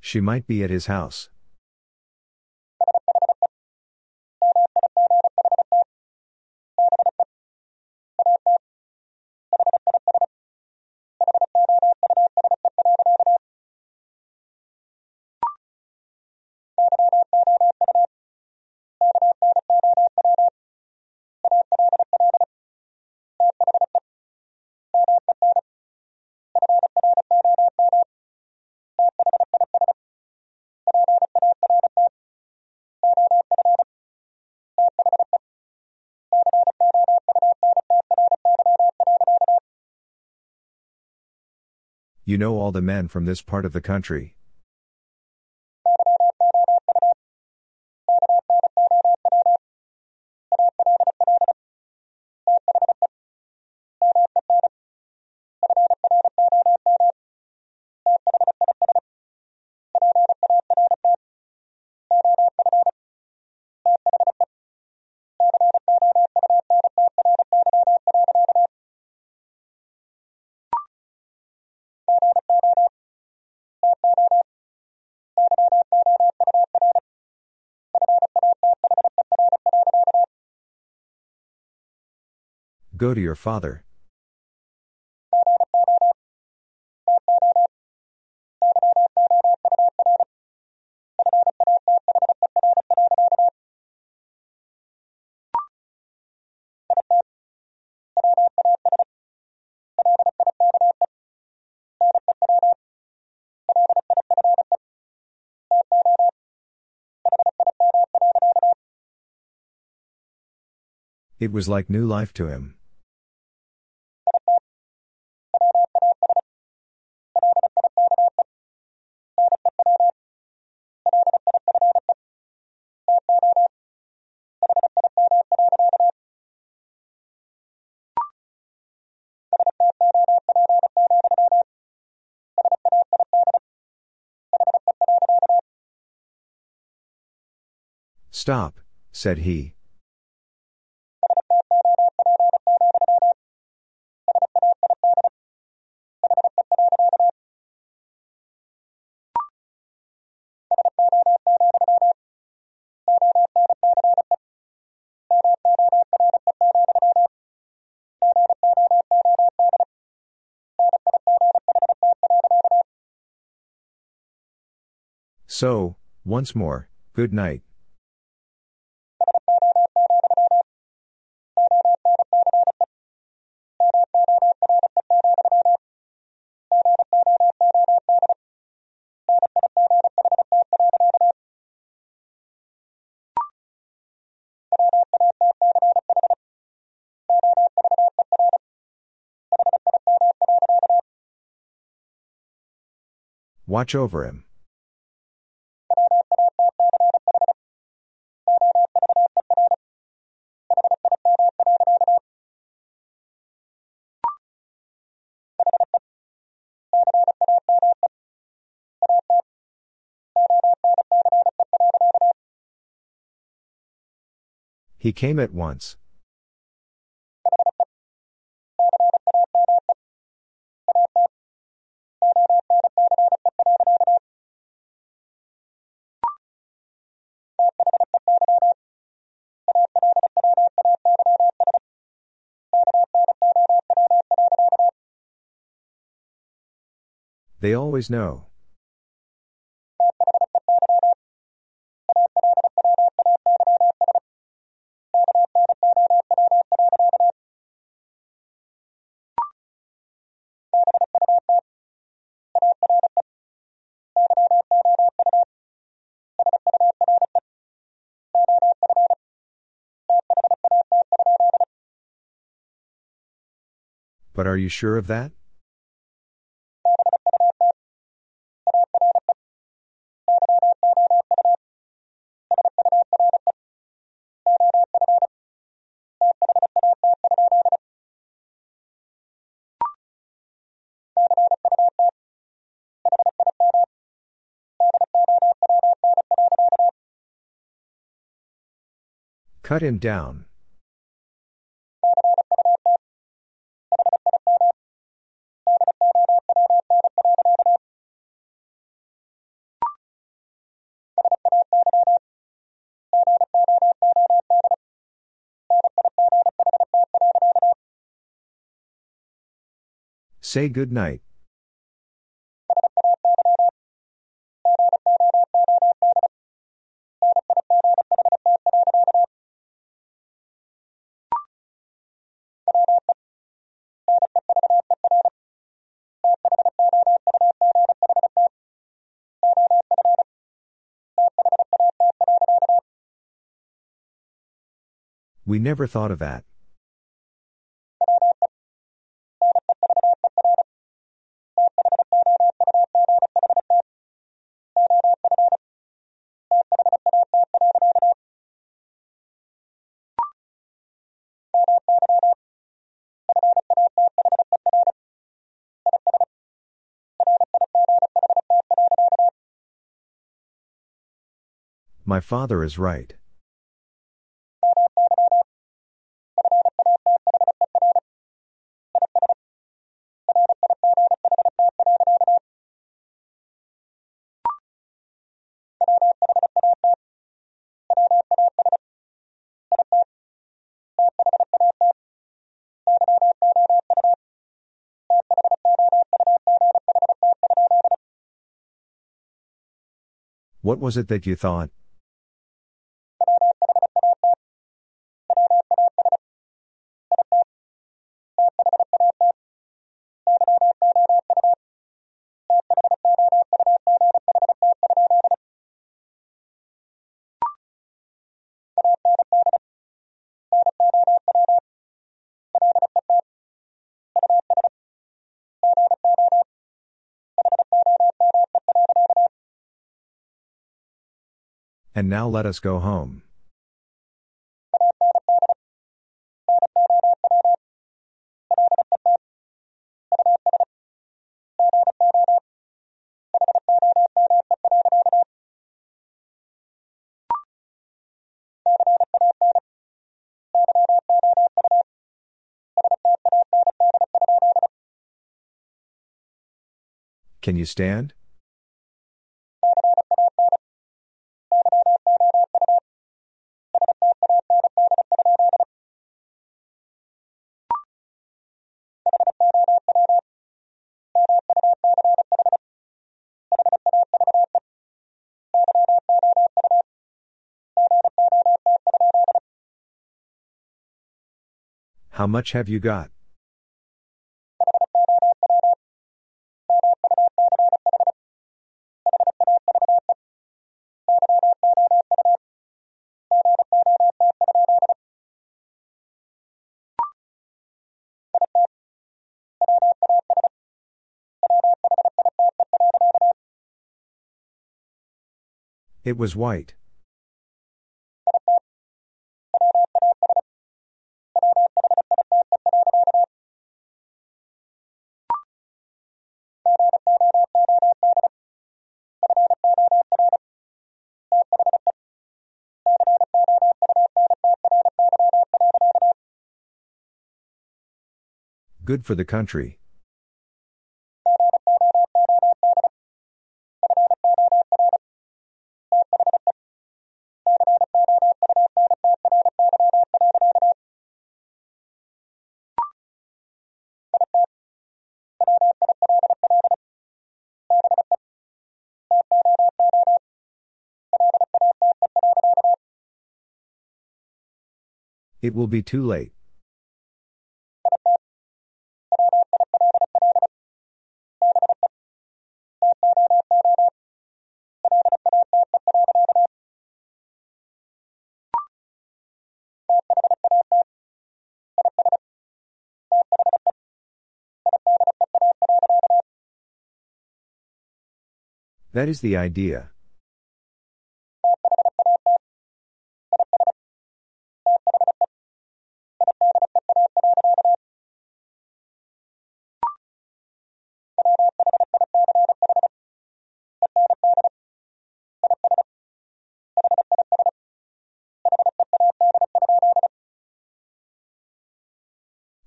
She might be at his house. You know all the men from this part of the country. Go to your father. It was like new life to him. Stop, said he. So, once more, good night. Watch over him. He came at once. They always know. But are you sure of that? Cut him down. Say good night. We never thought of that. My father is right. What was it that you thought? And now let us go home. Can you stand? Much have you got? It was white. Good for the country. It will be too late. That is the idea.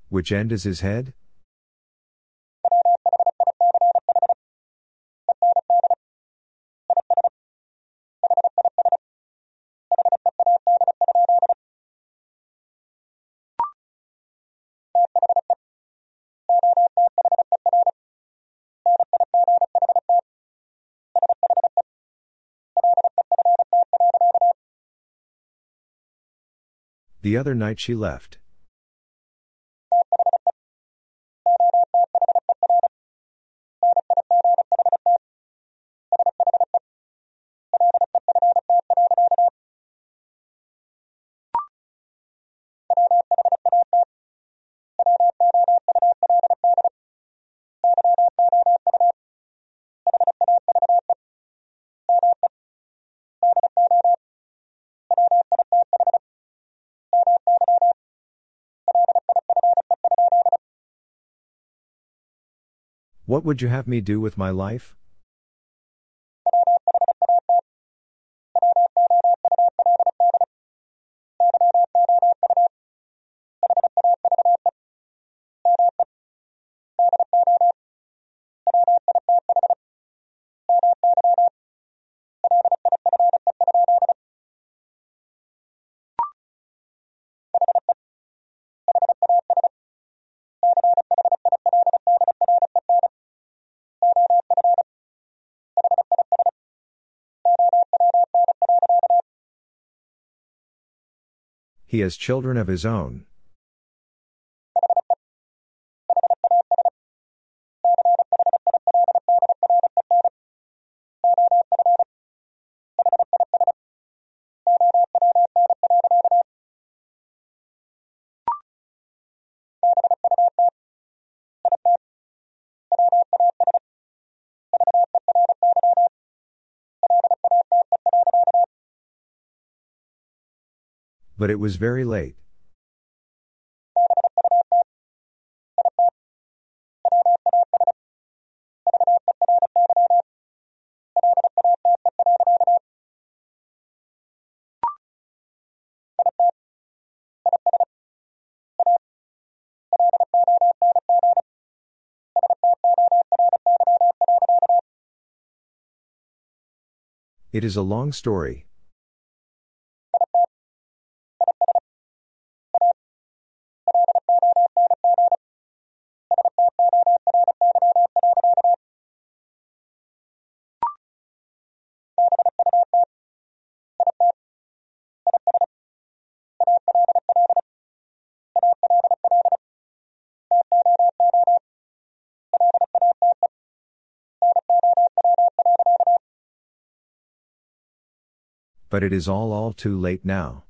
Which end is his head? The other night she left. What would you have me do with my life? He has children of his own. But it was very late. It is a long story. But it is all all too late now.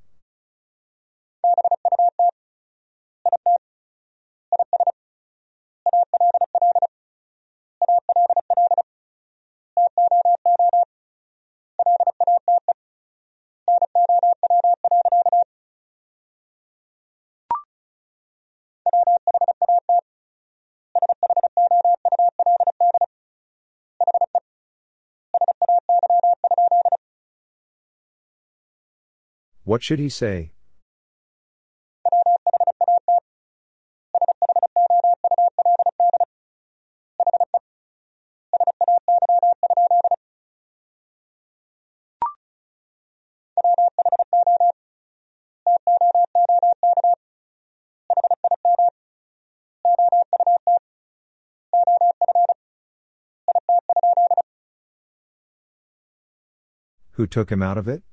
What should he say? Who took him out of it?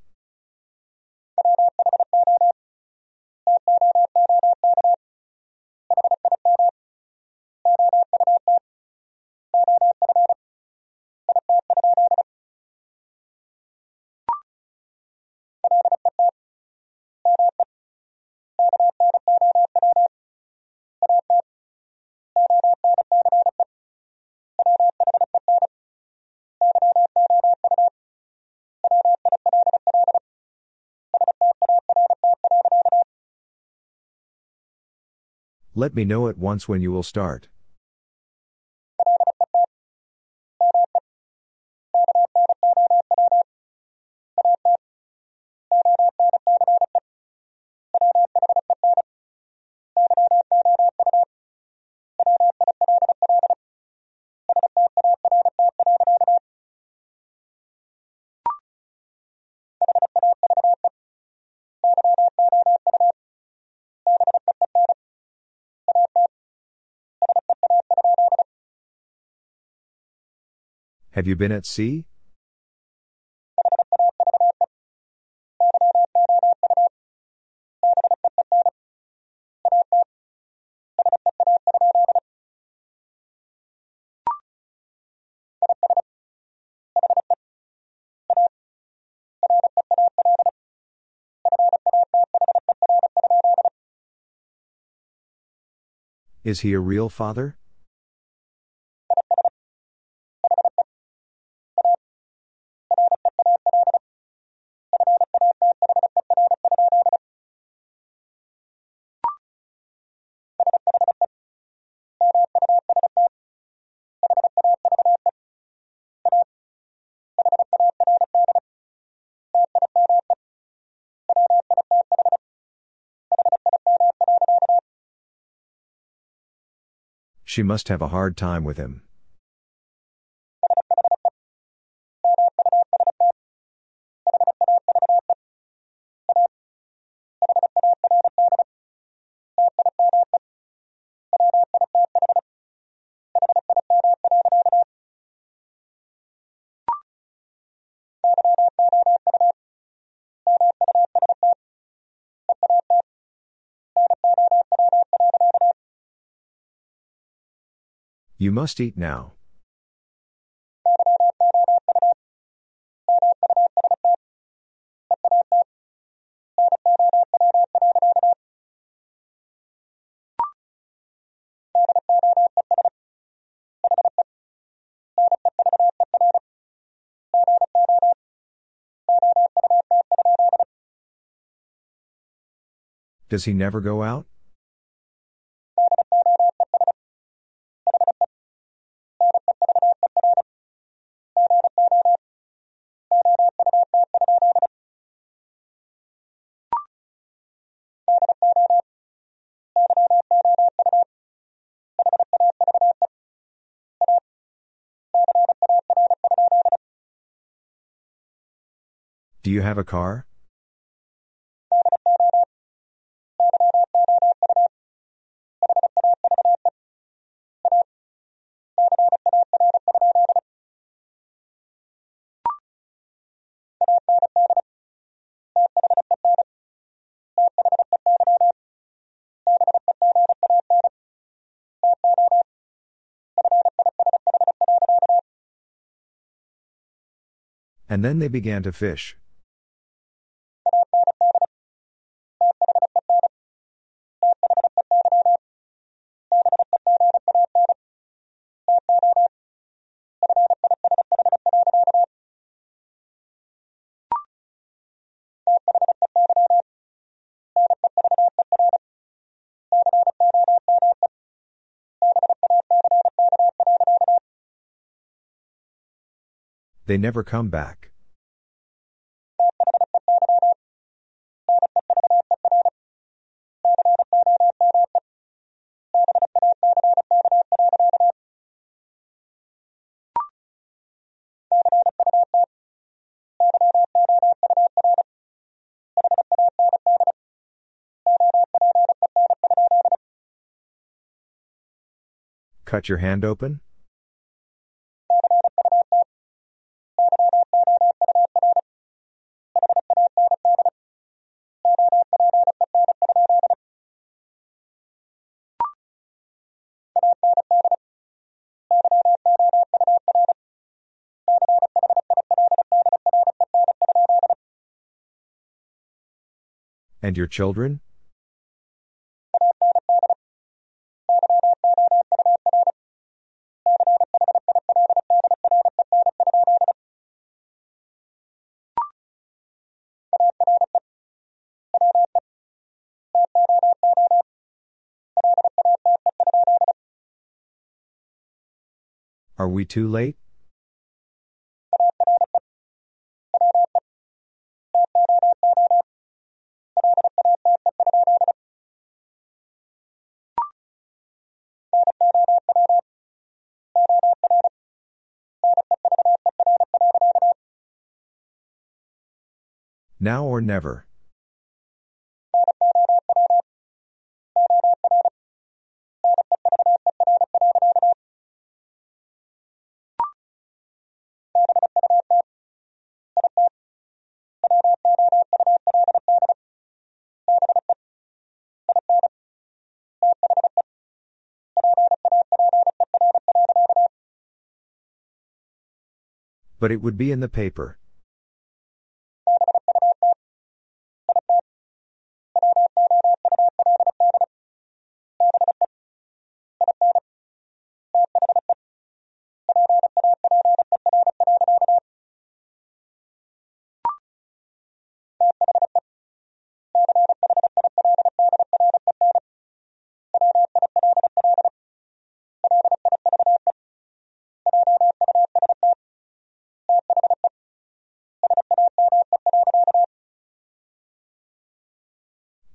Let me know at once when you will start. Have you been at sea? Is he a real father? She must have a hard time with him. You must eat now. Does he never go out? Do you have a car? And then they began to fish. They never come back. Cut your hand open? And your children? Are we too late? Now or never. But it would be in the paper.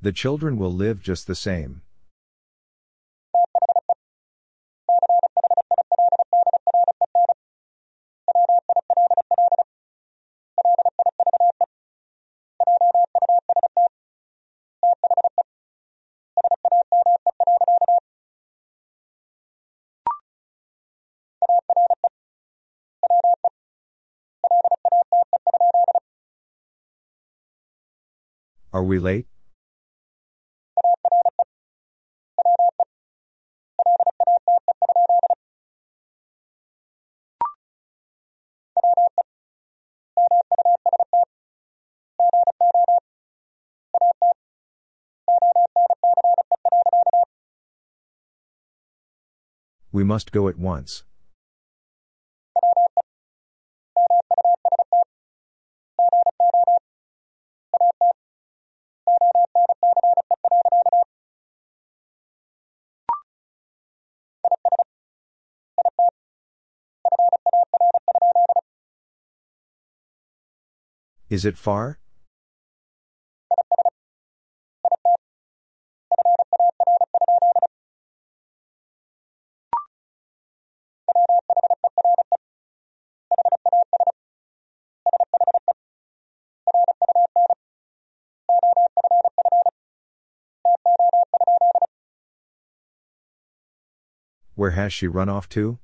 The children will live just the same. Are we late? We must go at once. Is it far? Where has she run off to?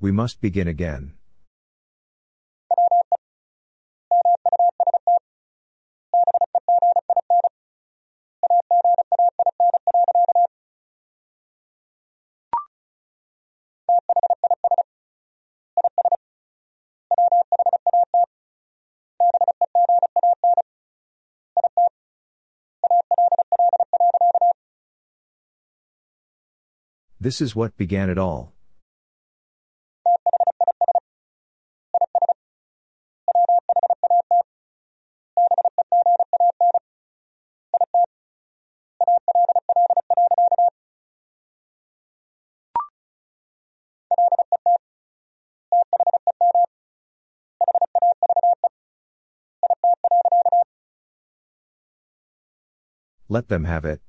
We must begin again. This is what began it all. Let them have it.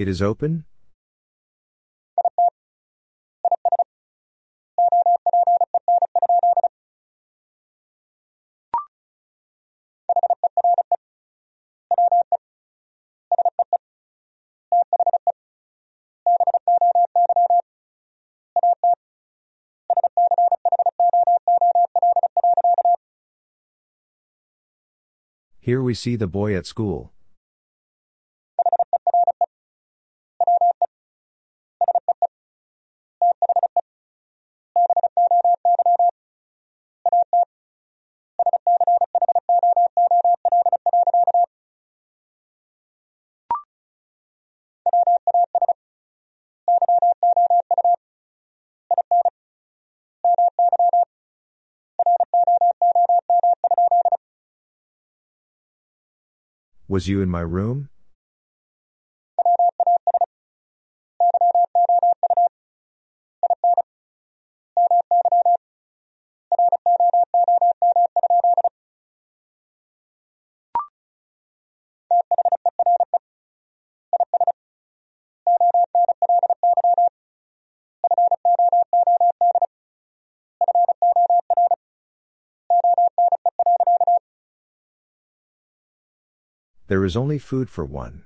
It is open? Here we see the boy at school. Was you in my room? There is only food for one.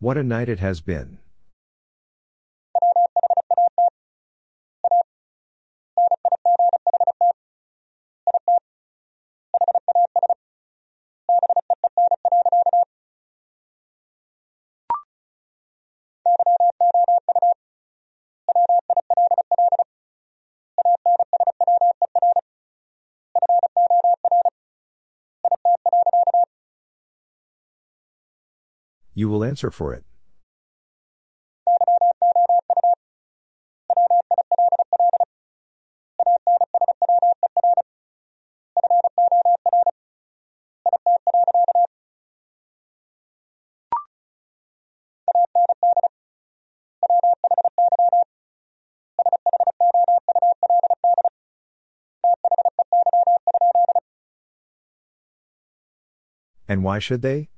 What a night it has been. You will answer for it. And why should they?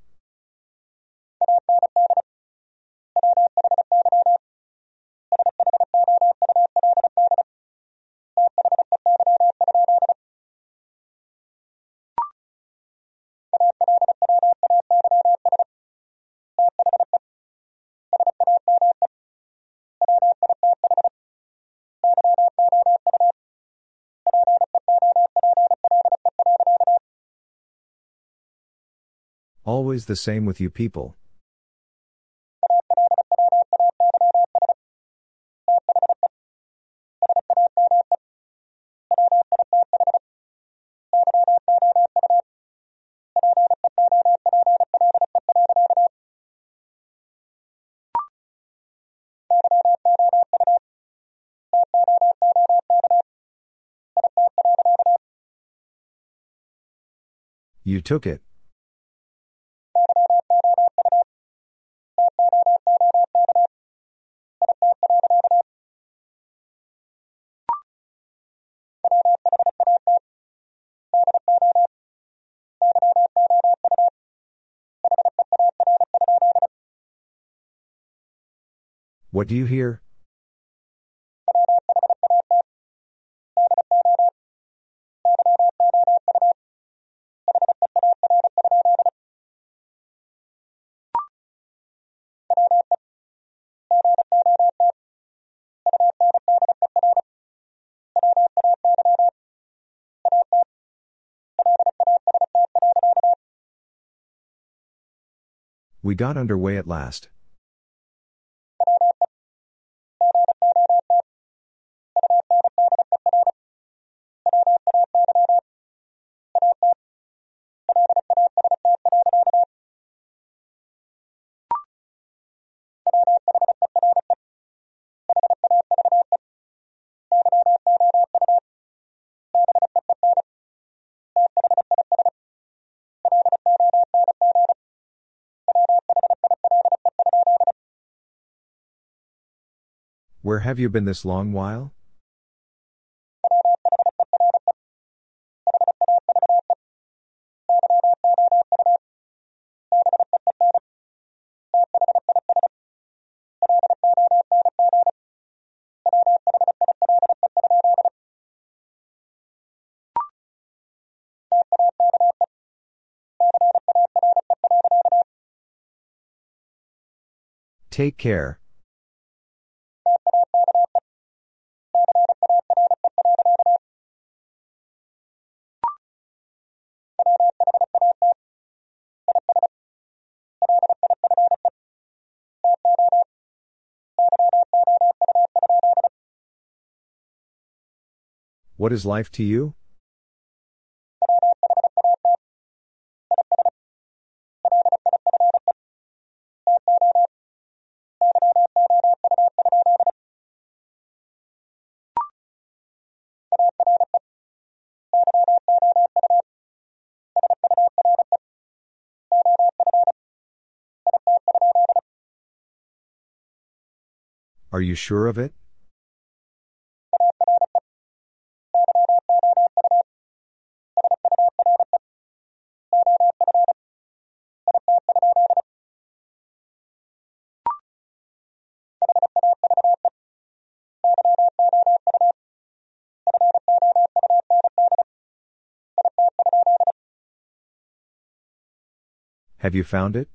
Always the same with you people. You took it. What do you hear? We got underway at last. Where have you been this long while? Take care. What is life to you? Are you sure of it? Have you found it?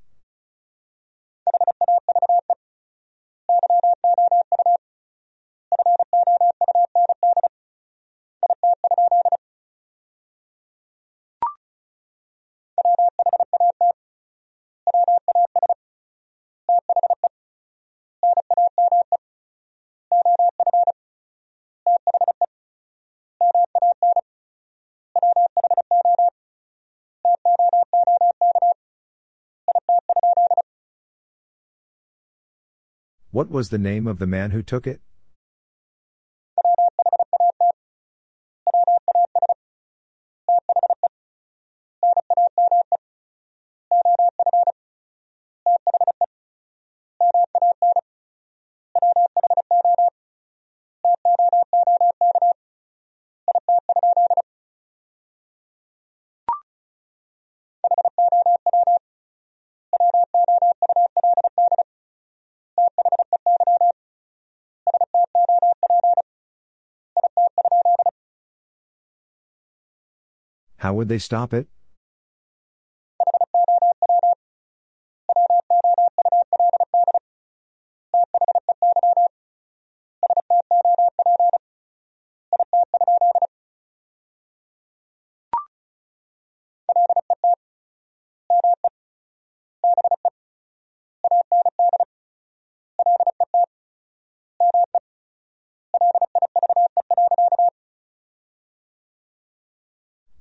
What was the name of the man who took it? Would they stop it?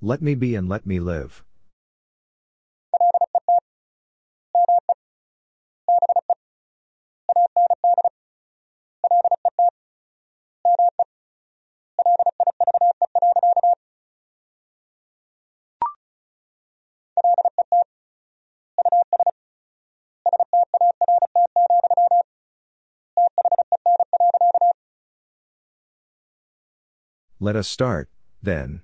Let me be and let me live. Let us start, then.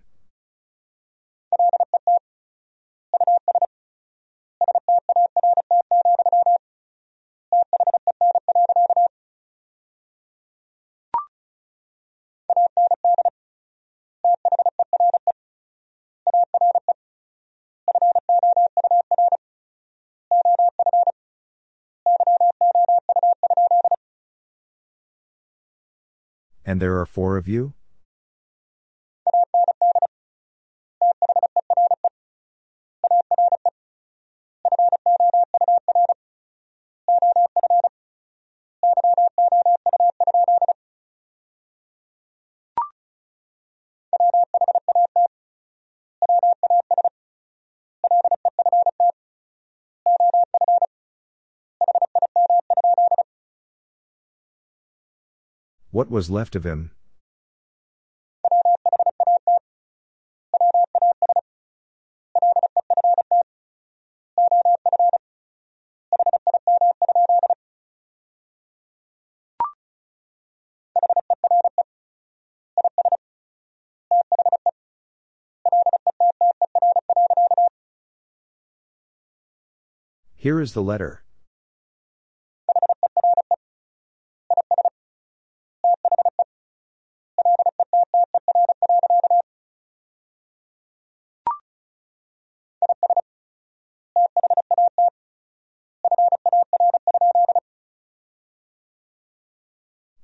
And there are four of you? What was left of him? Here is the letter.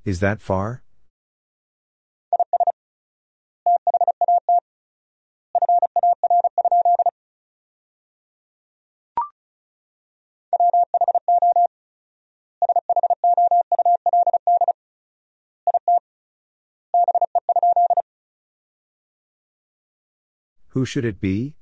Is that far? Who should it be?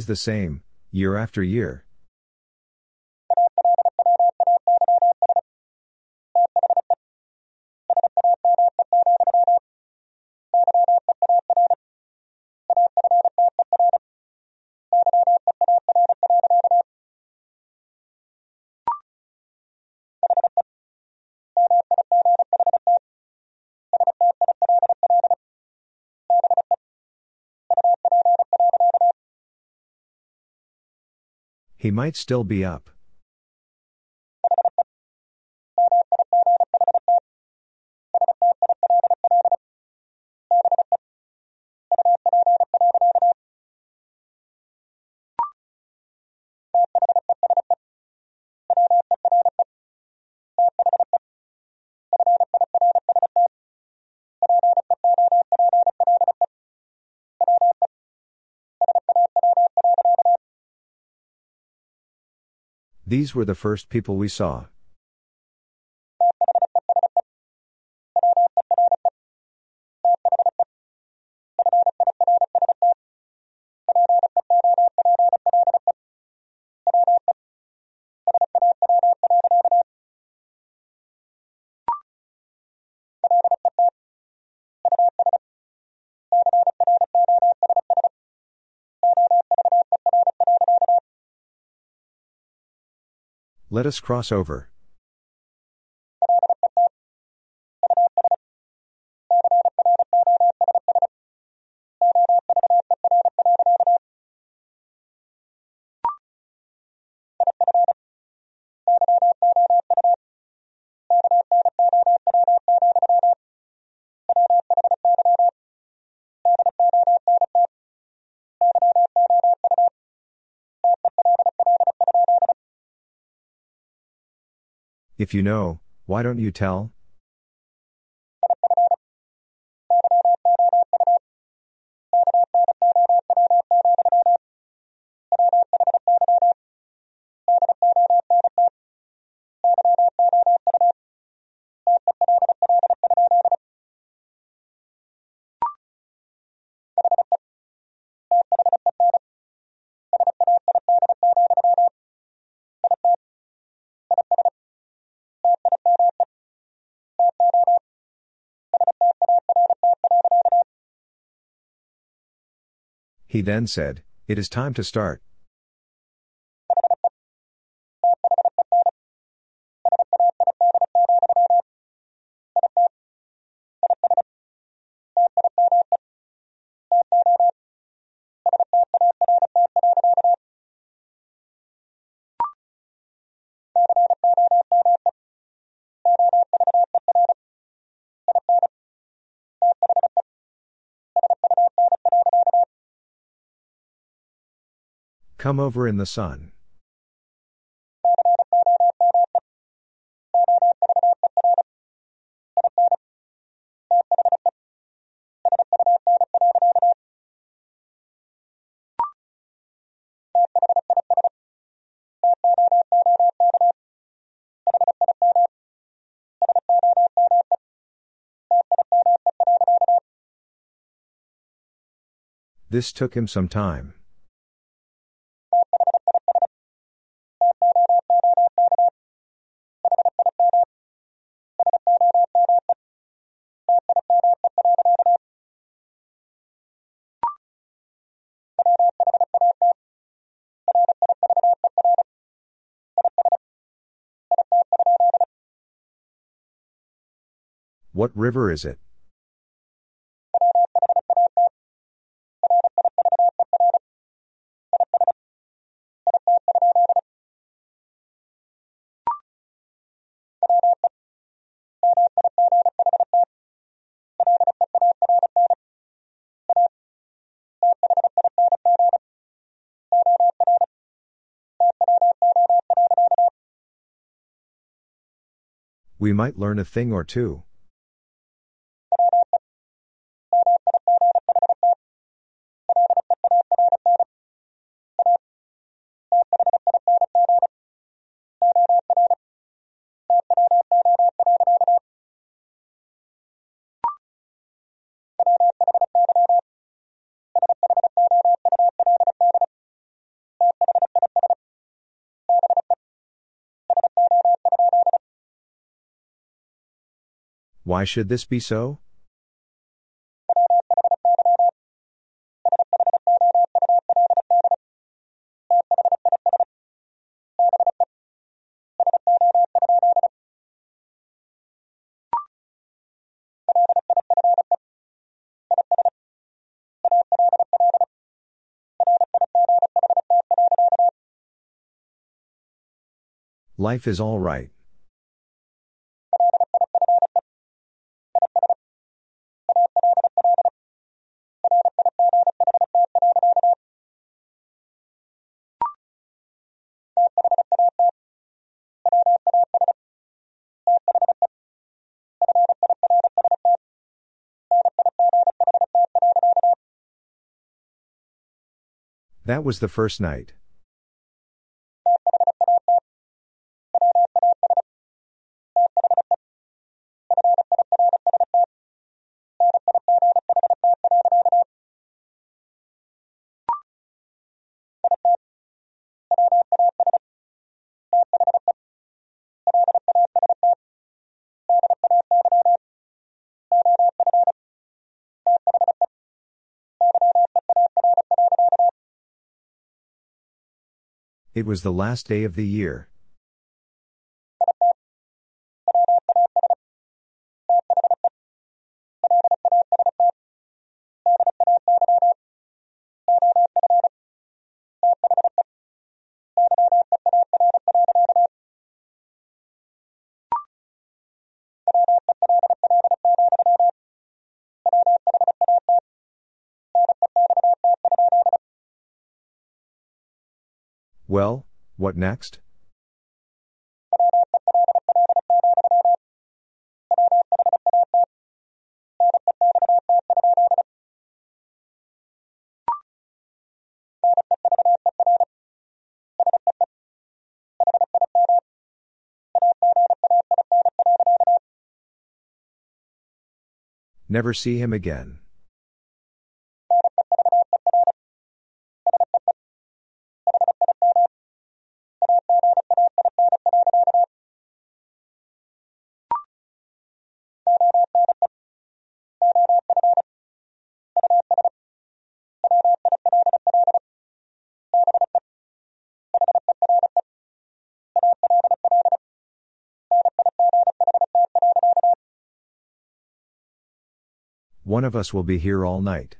Always the same, year after year. He might still be up. These were the first people we saw. Let us cross over. If you know, why don't you tell? He then said, It is time to start. Come over in the sun. This took him some time. What river is it? We might learn a thing or two. Why should this be so? Life is all right. That was the first night. It was the last day of the year. Well, what next? Never see him again. One of us will be here all night.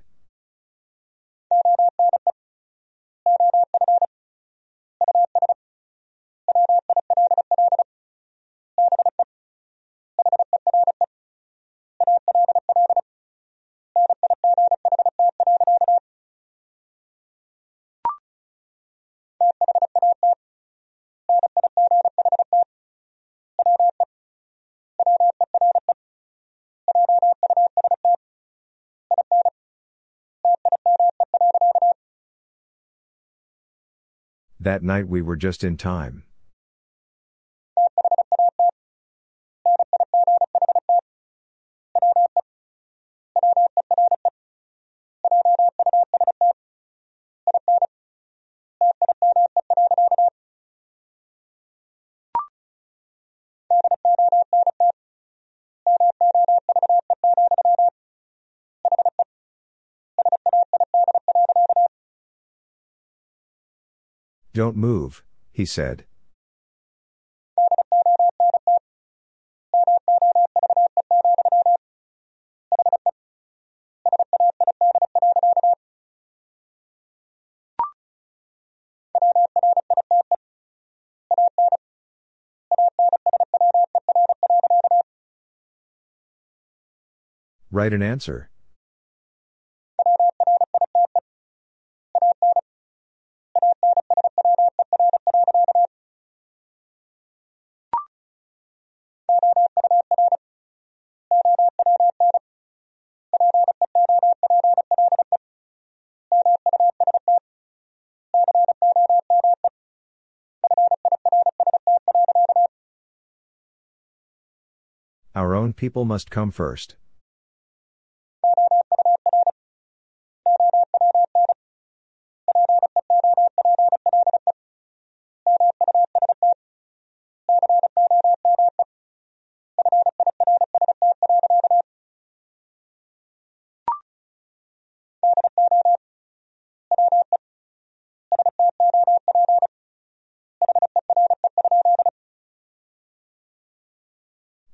That night we were just in time. Don't move, he said. Write an answer. People must come first.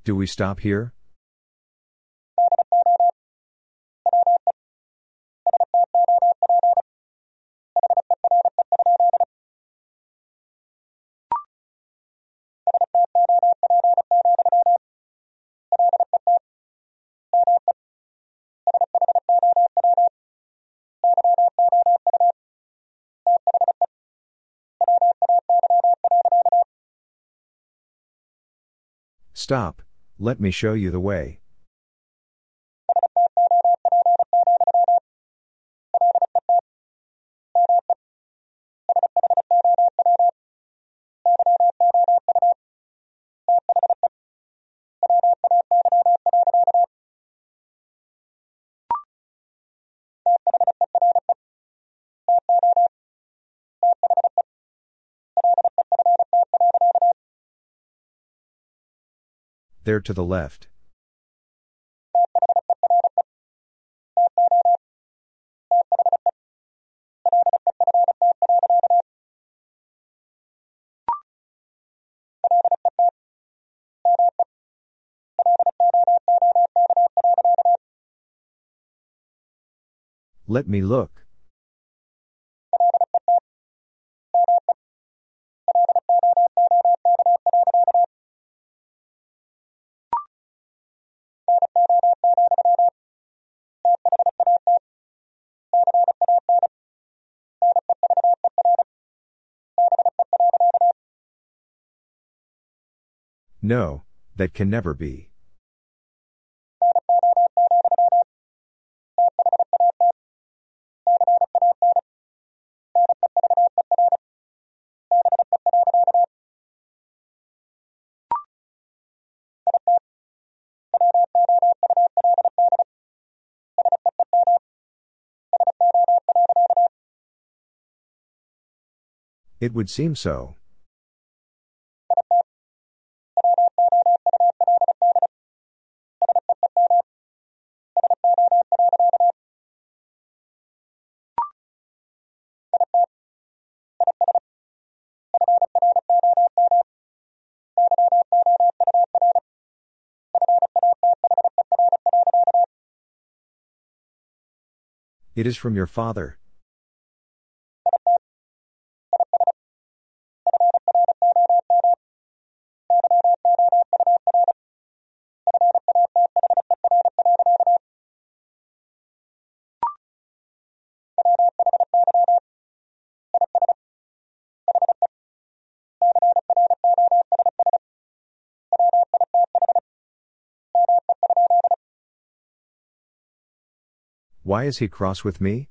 Do we stop here? Stop, let me show you the way. There to the left. Let me look. No, that can never be. It would seem so. It is from your father. Why is he cross with me?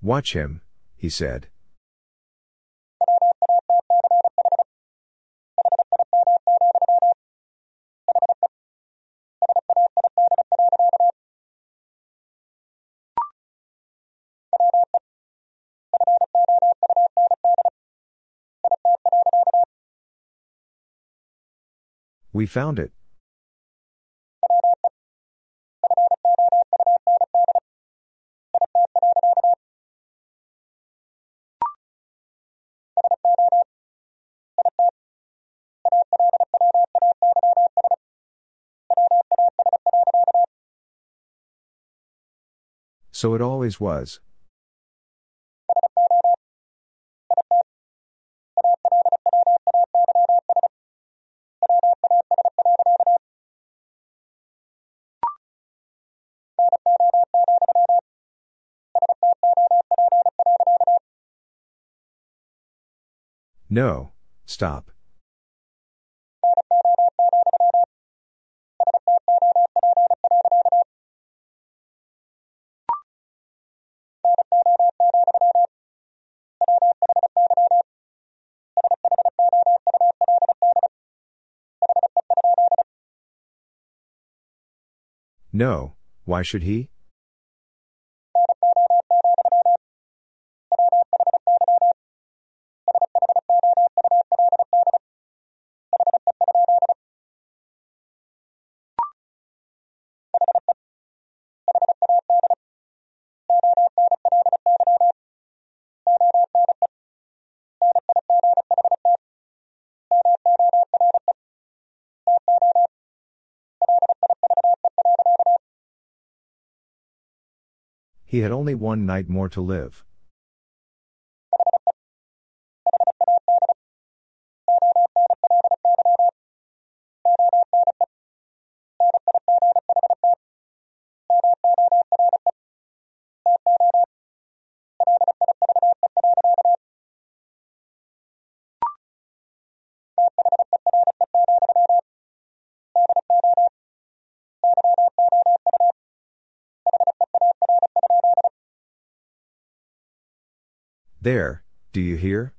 Watch him, he said. We found it. So it always was. No, stop. No, why should he? He had only one night more to live. There, do you hear?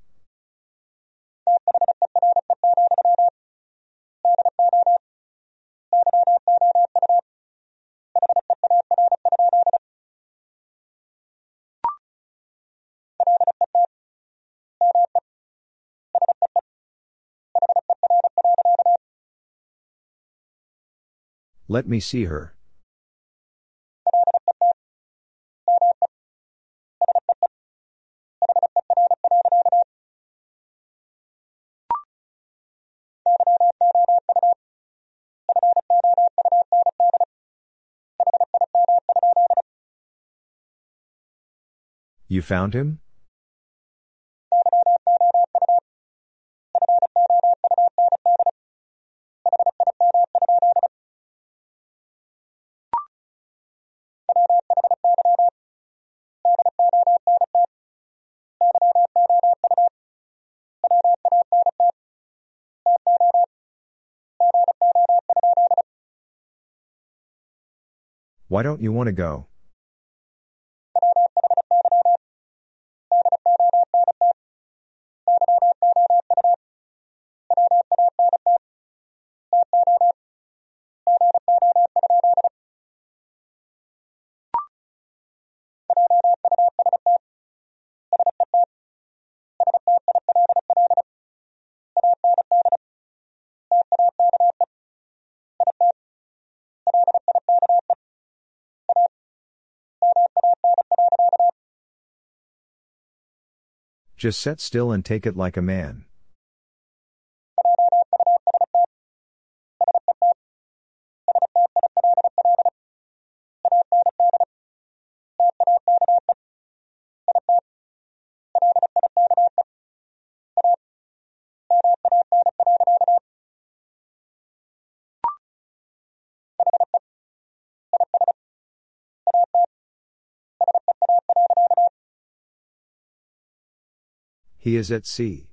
Let me see her. You found him? Why don't you want to go? Just set still and take it like a man. He is at sea.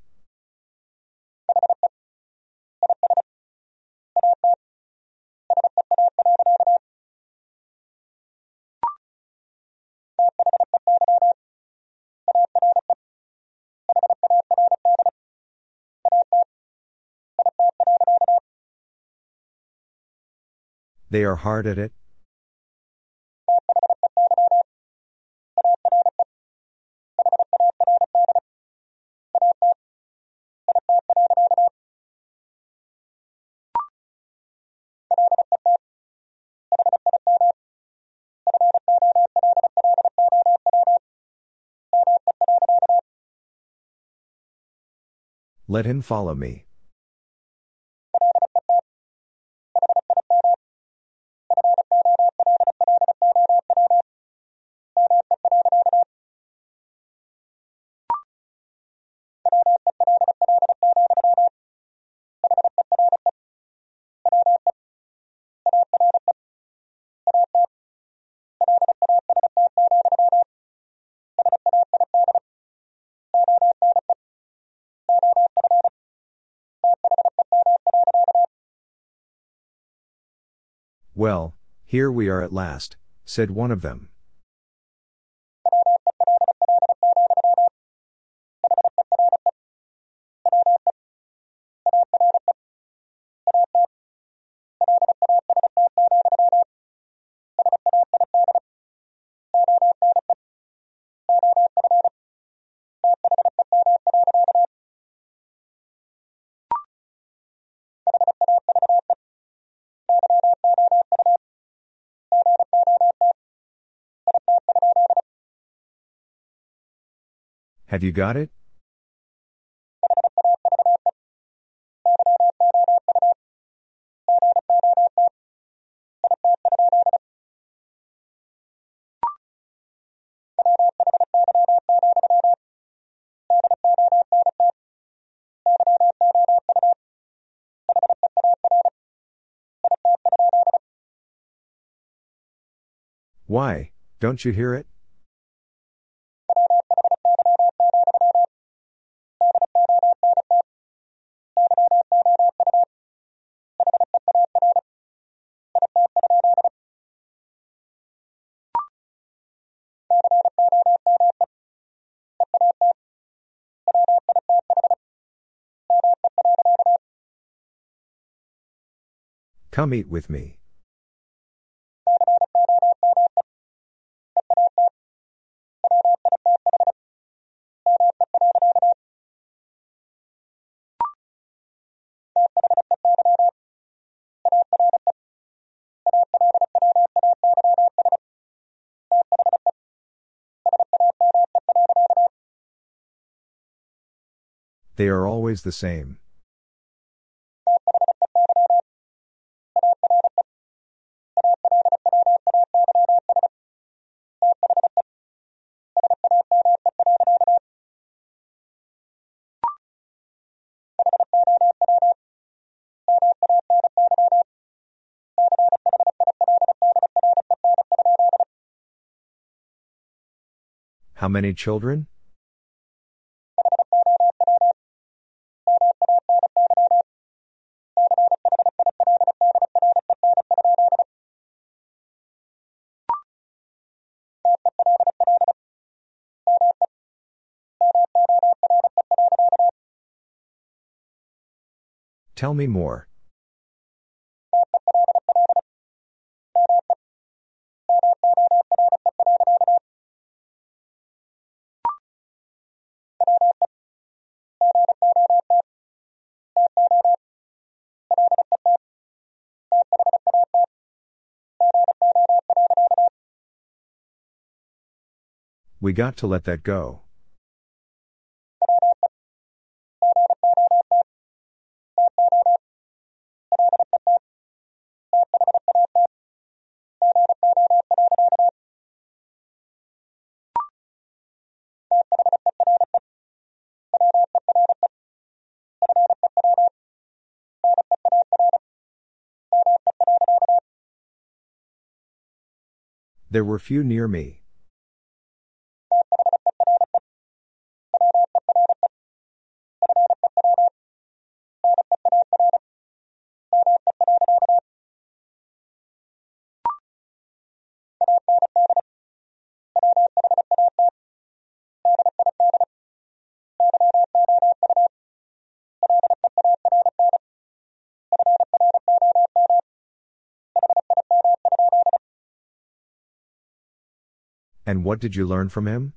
They are hard at it, Let him follow me. Well, here we are at last, said one of them. Have you got it? Why, don't you hear it? Come eat with me. They are always the same. How many children? Tell me more. We got to let that go. There were few near me. What did you learn from him?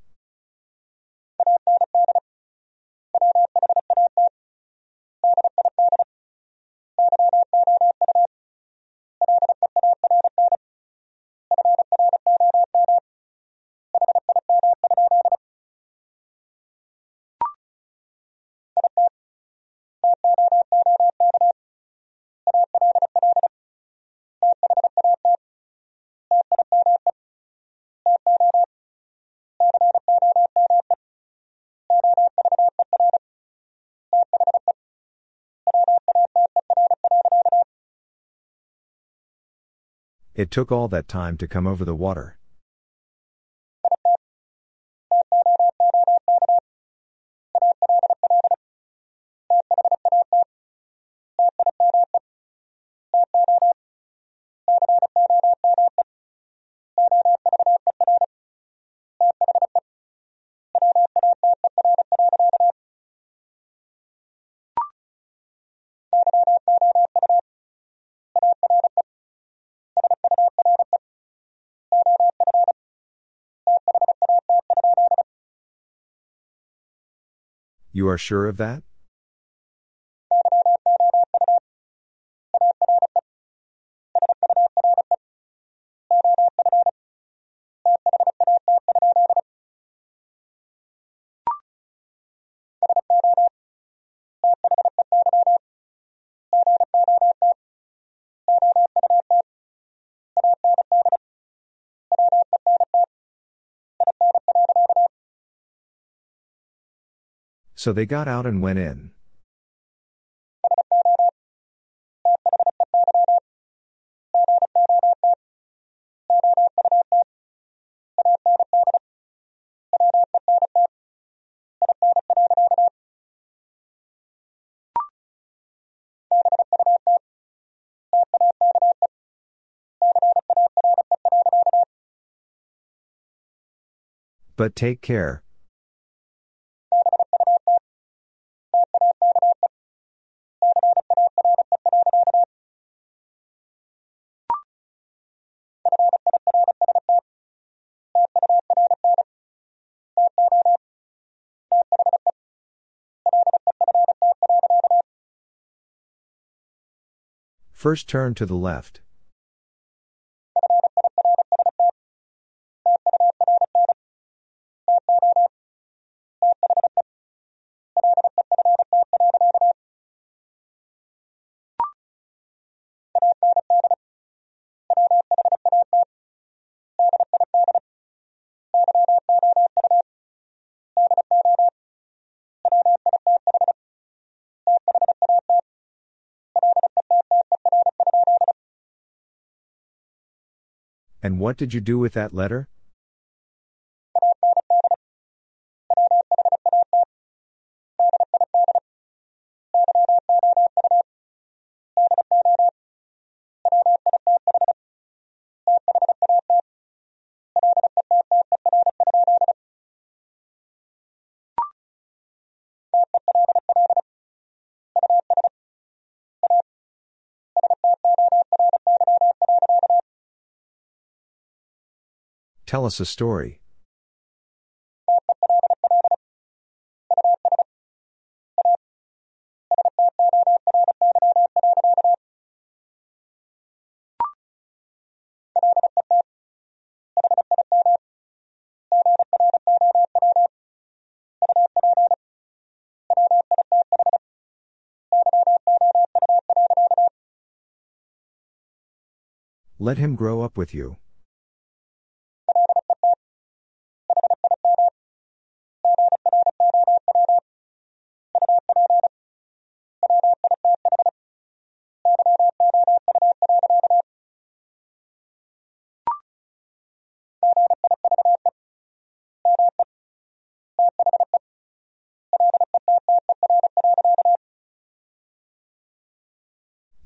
It took all that time to come over the water. You are sure of that? So they got out and went in. But take care, First turn to the left. And what did you do with that letter? Tell us a story. Let him grow up with you.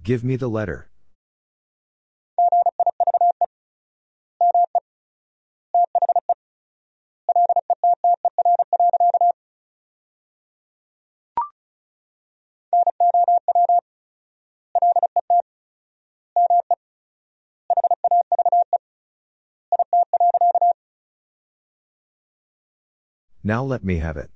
Give me the letter. Now let me have it.